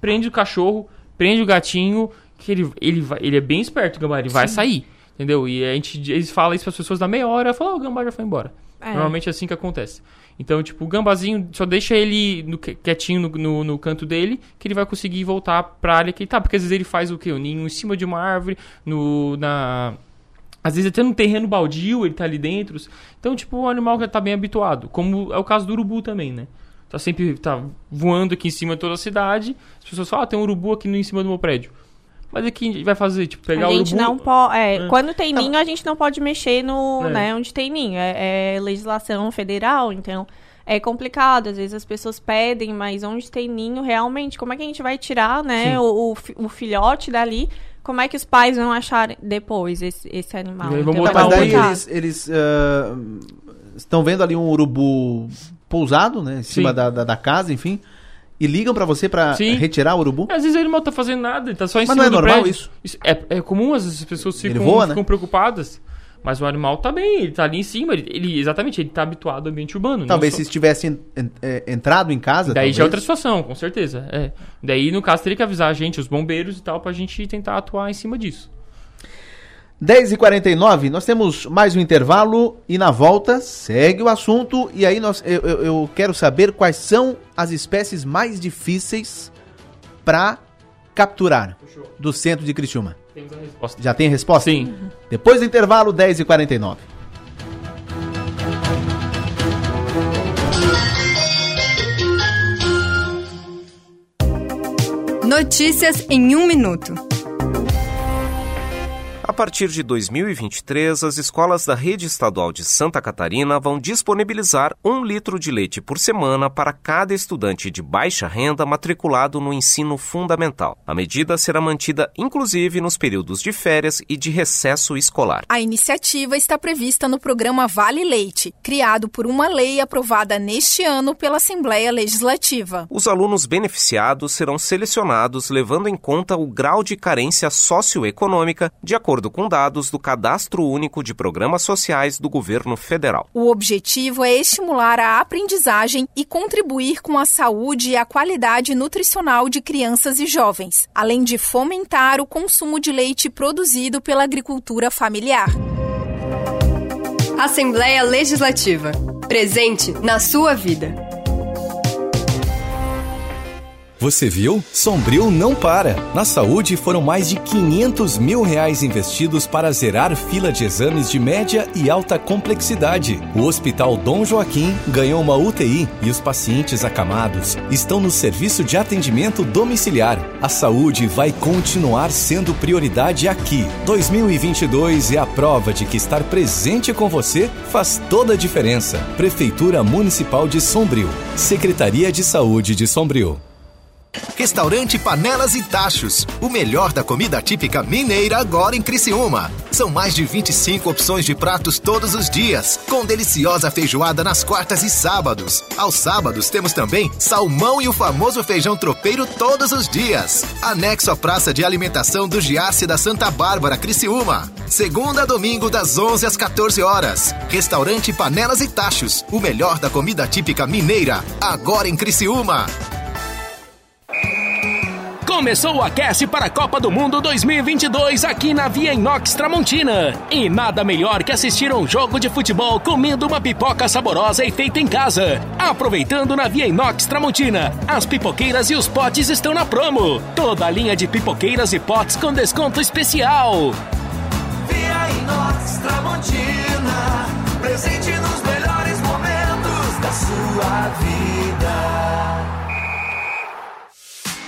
Prende o cachorro, prende o gatinho, que ele, ele, vai, ele é bem esperto, o gambá, ele vai Sim. sair. Entendeu? E a gente, eles falam isso pras pessoas da meia hora, falam, oh, o gambá já foi embora. É. Normalmente é assim que acontece. Então, tipo, o gambazinho, só deixa ele no- quietinho no, no, no canto dele, que ele vai conseguir voltar pra área que ele tá. Porque às vezes ele faz o quê? O ninho em cima de uma árvore, no, na... Às vezes até num terreno baldio, ele tá ali dentro. Então, tipo, o animal que tá bem habituado. Como é o caso do urubu também, né? Tá sempre tá voando aqui em cima de toda a cidade. As pessoas falam, ah, tem um urubu aqui em cima do meu prédio. Mas o que a gente vai fazer? Tipo, pegar a o gente urubu... não pode. É, É. Quando tem ninho, a gente não pode mexer no, É. né, onde tem ninho. É, é legislação federal, então é complicado. Às vezes as pessoas pedem, mas onde tem ninho, realmente, como é que a gente vai tirar, né, o, o, o filhote dali? Como é que os pais vão achar depois esse, esse animal? Vão Então, Tá, botar mas é daí eles, eles ah, estão vendo ali um urubu pousado, né? Em cima Sim. da, da, da casa, enfim. E ligam pra você pra Sim. retirar o urubu? Às vezes ele não tá fazendo nada, ele tá só em Mas cima não é do normal prédio. isso? é, é comum, às vezes as pessoas ficam, voa, né? ficam preocupadas. Mas o animal tá bem, ele tá ali em cima, ele, ele- exatamente, ele tá habituado ao ambiente urbano. Talvez só- se estivesse en- en- é, entrado em casa. Daí talvez. já é outra situação, com certeza. É. Daí, no caso, teria que avisar a gente, os bombeiros e tal, pra gente tentar atuar em cima disso. 10h49, nós temos mais um intervalo e na volta segue o assunto. E aí nós, eu, eu- eu quero saber quais são as espécies mais difíceis pra capturar do centro de Criciúma. Temos a resposta. Já tem a resposta? Sim. Depois do intervalo, 10h49. Notícias em um minuto. A partir de 2023, as escolas da rede estadual de Santa Catarina vão disponibilizar um litro de leite por semana para cada estudante de baixa renda matriculado no ensino fundamental. A medida será mantida inclusive nos períodos de férias e de recesso escolar. A iniciativa está prevista no programa Vale Leite, criado por uma lei aprovada neste ano pela Assembleia Legislativa. Os alunos beneficiados serão selecionados levando em conta o grau de carência socioeconômica, de acordo com dados do Cadastro Único de Programas Sociais do Governo Federal. O objetivo é estimular a aprendizagem e contribuir com a saúde e a qualidade nutricional de crianças e jovens, além de fomentar o consumo de leite produzido pela agricultura familiar. Assembleia Legislativa. Presente na sua vida. Você viu? Sombrio não para. Na saúde, foram mais de 500 mil reais investidos para zerar fila de exames de média e alta complexidade. O Hospital Dom Joaquim ganhou uma UTI e os pacientes acamados estão no serviço de atendimento domiciliar. A saúde vai continuar sendo prioridade aqui. 2022 é a prova de que estar presente com você faz toda a diferença. Prefeitura Municipal de Sombrio. Secretaria de Saúde de Sombrio. Restaurante Panelas e Tachos, o melhor da comida típica mineira agora em Criciúma. São mais de 25 opções de pratos todos os dias, com deliciosa feijoada nas quartas e sábados. Aos sábados temos também salmão e o famoso feijão tropeiro todos os dias. Anexo à Praça de Alimentação do Giasse da Santa Bárbara, Criciúma. Segunda a domingo das 11 às 14 horas. Restaurante Panelas e Tachos, o melhor da comida típica mineira agora em Criciúma. Começou o aquece para a Copa do Mundo 2022 aqui na Via Inox Tramontina. E nada melhor que assistir um jogo de futebol comendo uma pipoca saborosa e feita em casa. Aproveitando na Via Inox Tramontina, as pipoqueiras e os potes estão na promo. Toda a linha de pipoqueiras e potes com desconto especial. Via Inox Tramontina, presente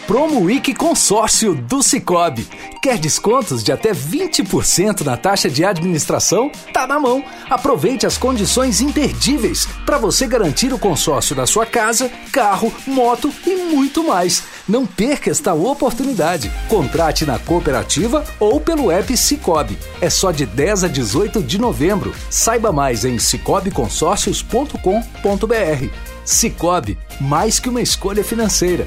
Promo Week Consórcio do Cicobi. Quer descontos de até 20% na taxa de administração? Tá na mão. Aproveite as condições imperdíveis para você garantir o consórcio da sua casa, carro, moto e muito mais. Não perca esta oportunidade. Contrate na cooperativa ou pelo app Cicobi. É só de 10 a 18 de novembro. Saiba mais em cicobiconsórcios.com.br. Cicobi, mais que uma escolha financeira.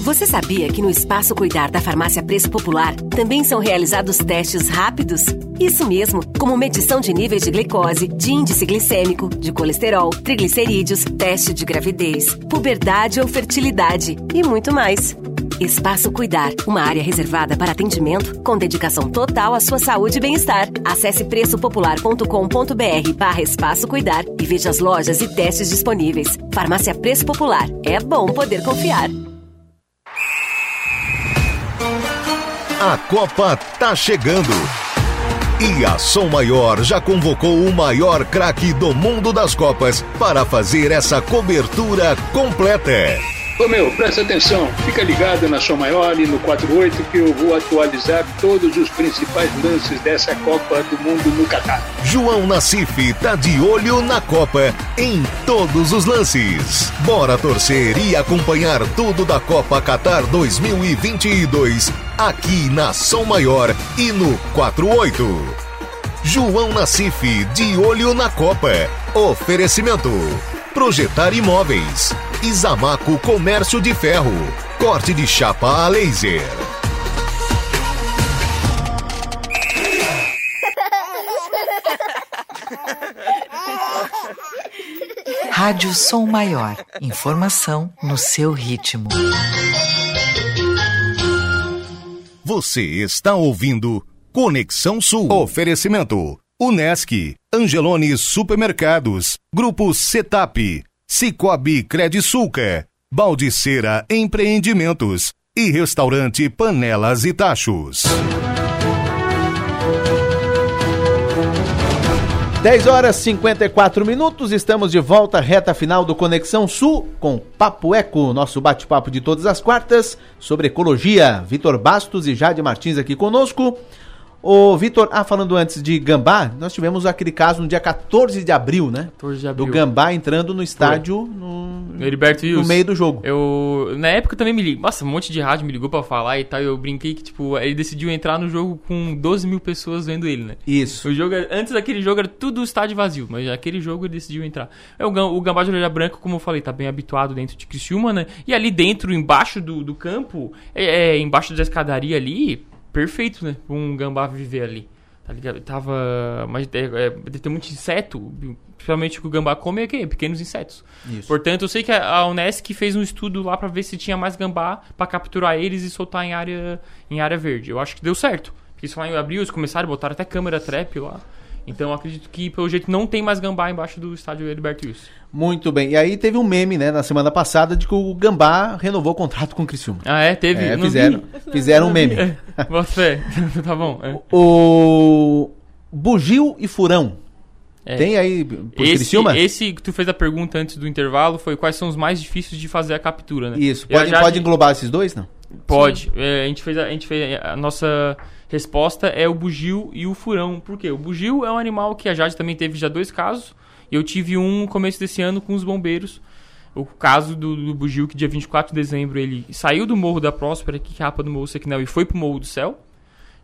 Você sabia que no Espaço Cuidar da Farmácia Preço Popular também são realizados testes rápidos? Isso mesmo, como medição de níveis de glicose, de índice glicêmico, de colesterol, triglicerídeos, teste de gravidez, puberdade ou fertilidade e muito mais. Espaço Cuidar, uma área reservada para atendimento com dedicação total à sua saúde e bem-estar. Acesse preçopopular.com.br barra Espaço Cuidar e veja as lojas e testes disponíveis. Farmácia Preço Popular. É bom poder confiar. A Copa tá chegando. E a Som Maior já convocou o maior craque do mundo das Copas para fazer essa cobertura completa. Ô meu, presta atenção, fica ligado na Som Maior e no 48 que eu vou atualizar todos os principais lances dessa Copa do Mundo no Catar. João Nassif tá de olho na Copa em todos os lances. Bora torcer e acompanhar tudo da Copa Qatar 2022 aqui na Som Maior e no 48. João Nassif de olho na Copa. Oferecimento. Projetar Imóveis. Isamaco Comércio de Ferro. Corte de chapa a laser. Rádio Som Maior. Informação no seu ritmo. Você está ouvindo Conexão Sul. Oferecimento. Unesc, Angelone Supermercados, Grupo Setap, Cicobi Credisulca, Baldiceira Empreendimentos e Restaurante Panelas e Tachos. 10 horas e 54 minutos, estamos de volta, reta final do Conexão Sul com Papo Eco, nosso bate-papo de todas as quartas sobre ecologia. Vitor Bastos e Jade Martins aqui conosco. Ô, Vitor, ah, falando antes de Gambá, nós tivemos aquele caso no dia 14 de abril, né? 14 de abril. Do Gambá entrando no estádio no, No meio do jogo. Eu, na época também me ligou. Nossa, um monte de rádio me ligou pra falar e tal. Eu brinquei que, tipo, ele decidiu entrar no jogo com 12 mil pessoas vendo ele, né? Isso. O jogo, antes daquele jogo era tudo estádio vazio, mas aquele jogo ele decidiu entrar. É, o, o Gambá de Orelha Branca, como eu falei, tá bem habituado dentro de Criciúma, né? E ali dentro, embaixo do, do campo, é, é, embaixo da escadaria ali, perfeito, né? pra Um Gambá viver ali. Tá ligado? Tava. Mas é, é, deve ter muito inseto. Principalmente o que o gambá come é o quê? Pequenos insetos. Isso. Portanto, eu sei que a a Unesc fez um estudo lá pra ver se tinha mais gambá pra capturar eles e soltar em área, em área verde. Eu acho que deu certo. Porque isso lá em abril eles começaram, botaram até câmera trap lá. Então acredito que, pelo jeito, não tem mais gambá embaixo do estádio Heriberto Wilson. Muito bem. E aí teve um meme, né, na semana passada, de que o Gambá renovou o contrato com o Criciúma. Ah, é? Teve? É, fizeram, vi. fizeram um meme. Bota fé. tá bom. é. O Bugio e Furão. É. Tem aí por esse, Criciúma? esse que tu fez a pergunta antes do intervalo foi quais são os mais difíceis de fazer a captura, né? Isso. Pode, pode englobar esses dois, não? Pode. É, a gente fez a, a gente fez a nossa resposta é o bugio e o furão. Por quê? O bugio é um animal que a Jade também teve já dois casos. E eu tive um no começo desse ano com os bombeiros. O caso do, do Bugio, que dia 24 de dezembro ele saiu do Morro da Próspera, que capa do Morro Sequinel, e foi pro Morro do Céu,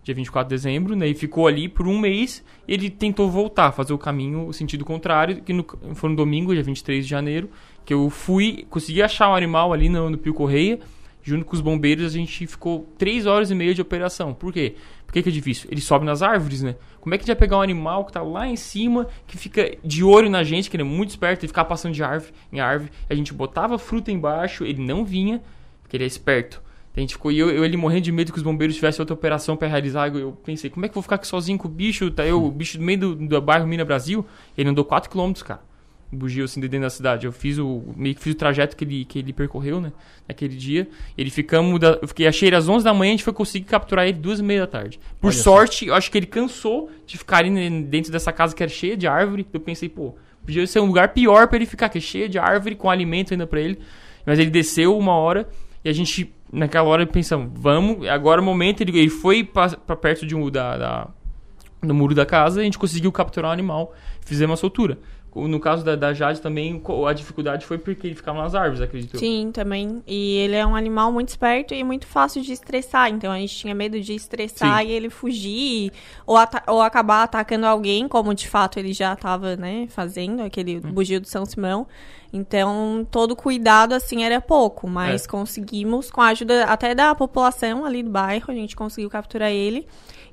dia 24 de dezembro, né? E ficou ali por um mês. Ele tentou voltar, fazer o caminho, o sentido contrário, que no, foi no domingo, dia 23 de janeiro, que eu fui, consegui achar um animal ali no, no Pio Correia, junto com os bombeiros, a gente ficou três horas e meia de operação. Por quê? Que, que é difícil? Ele sobe nas árvores, né? Como é que a gente vai pegar um animal que tá lá em cima, que fica de olho na gente, que ele é muito esperto, e ficar passando de árvore em árvore. A gente botava fruta embaixo, ele não vinha, porque ele é esperto. A gente ficou, e eu, eu ele morrendo de medo que os bombeiros tivessem outra operação para realizar. Eu, pensei, como é que eu vou ficar aqui sozinho com o bicho? Tá eu, o bicho no meio do, do bairro Mina Brasil. Ele andou 4km, cara. Bugio assim de dentro da cidade. Eu fiz o meio que fiz o trajeto que ele, que ele percorreu, né? Naquele dia. Ele ficamos da, eu fiquei achei ele às 11 da manhã, a gente foi conseguir capturar ele duas e meia da tarde. Por Olha sorte, eu acho que ele cansou de ficar ali dentro dessa casa que era cheia de árvore. Eu pensei, pô, podia ser um lugar pior para ele ficar, que é cheia de árvore com alimento ainda para ele. Mas ele desceu uma hora e a gente naquela hora pensamos, vamos, agora é o momento ele, ele foi para perto de um da, da no muro da casa e a gente conseguiu capturar o animal, fizemos a soltura. No caso da, da Jade também, a dificuldade foi porque ele ficava nas árvores, acredito. Sim, também. E ele é um animal muito esperto e muito fácil de estressar. Então a gente tinha medo de estressar Sim. e ele fugir ou, ou acabar atacando alguém, como de fato ele já estava, né, fazendo, aquele Hum. bugio do São Simão. Então todo cuidado assim era pouco, mas É. conseguimos, com a ajuda até da população ali do bairro, a gente conseguiu capturar ele.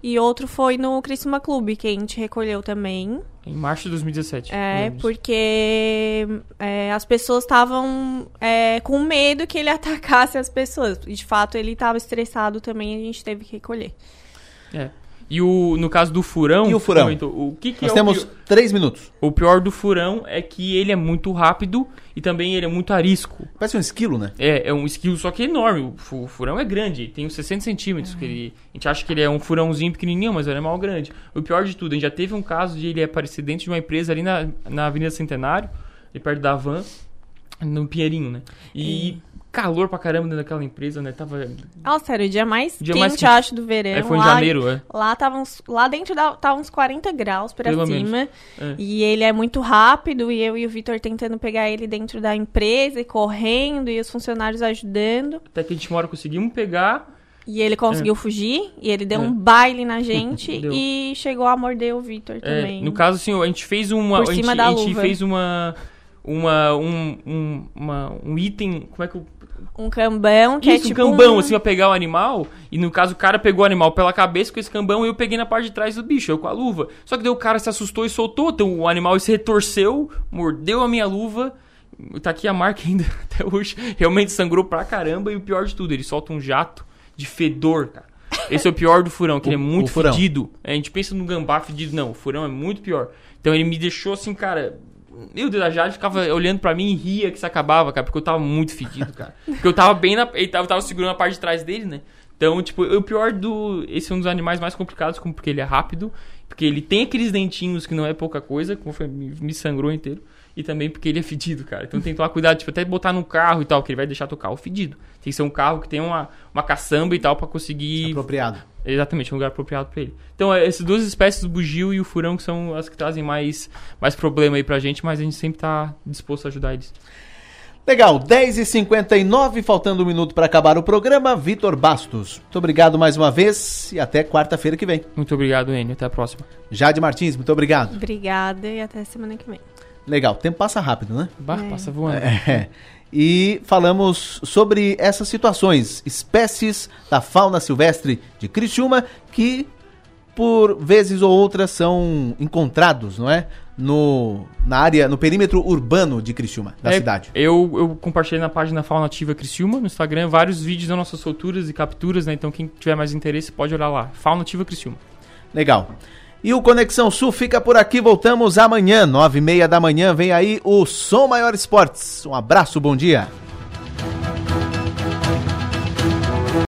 E outro foi no Criciúma Clube, que a gente recolheu também. Em março de 2017. É, porque é, as pessoas estavam é, com medo que ele atacasse as pessoas. E de fato ele estava estressado também, a gente teve que recolher. É. E o, no caso do furão. E o furão? comentou, o que, que Nós é temos pior? três minutos. O pior do furão é que ele é muito rápido e também ele é muito arisco. Parece um esquilo, né? É, é um esquilo, só que enorme. O fu- o furão é grande, tem uns 60 centímetros. Que ele, a gente acha que ele é um furãozinho pequenininho, mas ele é mal grande. O pior de tudo, a gente já teve um caso de ele aparecer dentro de uma empresa ali na, na Avenida Centenário, ali perto da Van, no Pinheirinho, né? E calor pra caramba dentro daquela empresa, né? Tava. Nossa, era o dia mais Dia quente, mais quente. acho, do verão. É, foi em lá, janeiro, é. Lá, tava uns, lá dentro da, tava uns 40 graus pra Pelo cima. é. E ele é muito rápido, e eu e o Vitor tentando pegar ele dentro da empresa e correndo, e os funcionários ajudando. Até que a gente uma hora conseguimos pegar. E ele conseguiu É. fugir, e ele deu É. um baile na gente e chegou a morder o Vitor É, também. no caso, assim, a gente fez uma. Por a gente, cima da a gente luva. fez uma. Uma, um, um, uma, um item. Como é que eu. Um cambão, que Isso, é um tipo cambão, um- assim, pra pegar o animal. E no caso, o cara pegou o animal pela cabeça com esse cambão e eu peguei na parte de trás do bicho, eu com a luva. Só que daí o cara se assustou e soltou. Então o animal se retorceu, mordeu a minha luva. Tá aqui a marca ainda até hoje. Realmente sangrou pra caramba. E o pior de tudo, ele solta um jato de fedor, cara. Esse é o pior do furão, que ele é O- muito o fedido. É, a gente pensa no gambá fedido, não. O furão é muito pior. Então ele me deixou assim, cara. Meu Deus, a Jade ficava olhando pra mim e ria que se acabava, cara, porque eu tava muito fedido, cara. Porque eu tava bem na. Ele tava, tava segurando a parte de trás dele, né? Então, tipo, o pior do. Esse é um dos animais mais complicados, porque ele é rápido, porque ele tem aqueles dentinhos que não é pouca coisa, como foi, me, me sangrou inteiro. E também porque ele é fedido, cara. Então tem que tomar cuidado, tipo, até botar no carro e tal, que ele vai deixar teu carro fedido. Tem que ser um carro que tenha uma, uma caçamba e tal pra conseguir. Apropriado. Exatamente, um lugar apropriado pra ele. Então, é, essas duas espécies, o bugio e o furão, que são as que trazem mais, mais problema aí pra gente, mas a gente sempre tá disposto a ajudar eles. Legal, 10h59, faltando um minuto para acabar o programa. Vitor Bastos, muito obrigado mais uma vez e até quarta-feira que vem. Muito obrigado, Enio. Até a próxima. Jade Martins, muito obrigado. Obrigada e até semana que vem. Legal, o tempo passa rápido, né? Bah, É. passa voando. É. E falamos sobre essas situações, espécies da fauna silvestre de Criciúma que por vezes ou outras são encontrados, não é? No, na área, no perímetro urbano de Criciúma, da É, cidade. Eu, eu compartilhei na página Fauna Ativa Criciúma, no Instagram, vários vídeos das nossas solturas e capturas, né? Então quem tiver mais interesse pode olhar lá. Fauna Ativa Criciúma. Legal. E o Conexão Sul fica por aqui. Voltamos amanhã, nove e meia da manhã. Vem aí o Som Maior Esportes. Um abraço, bom dia.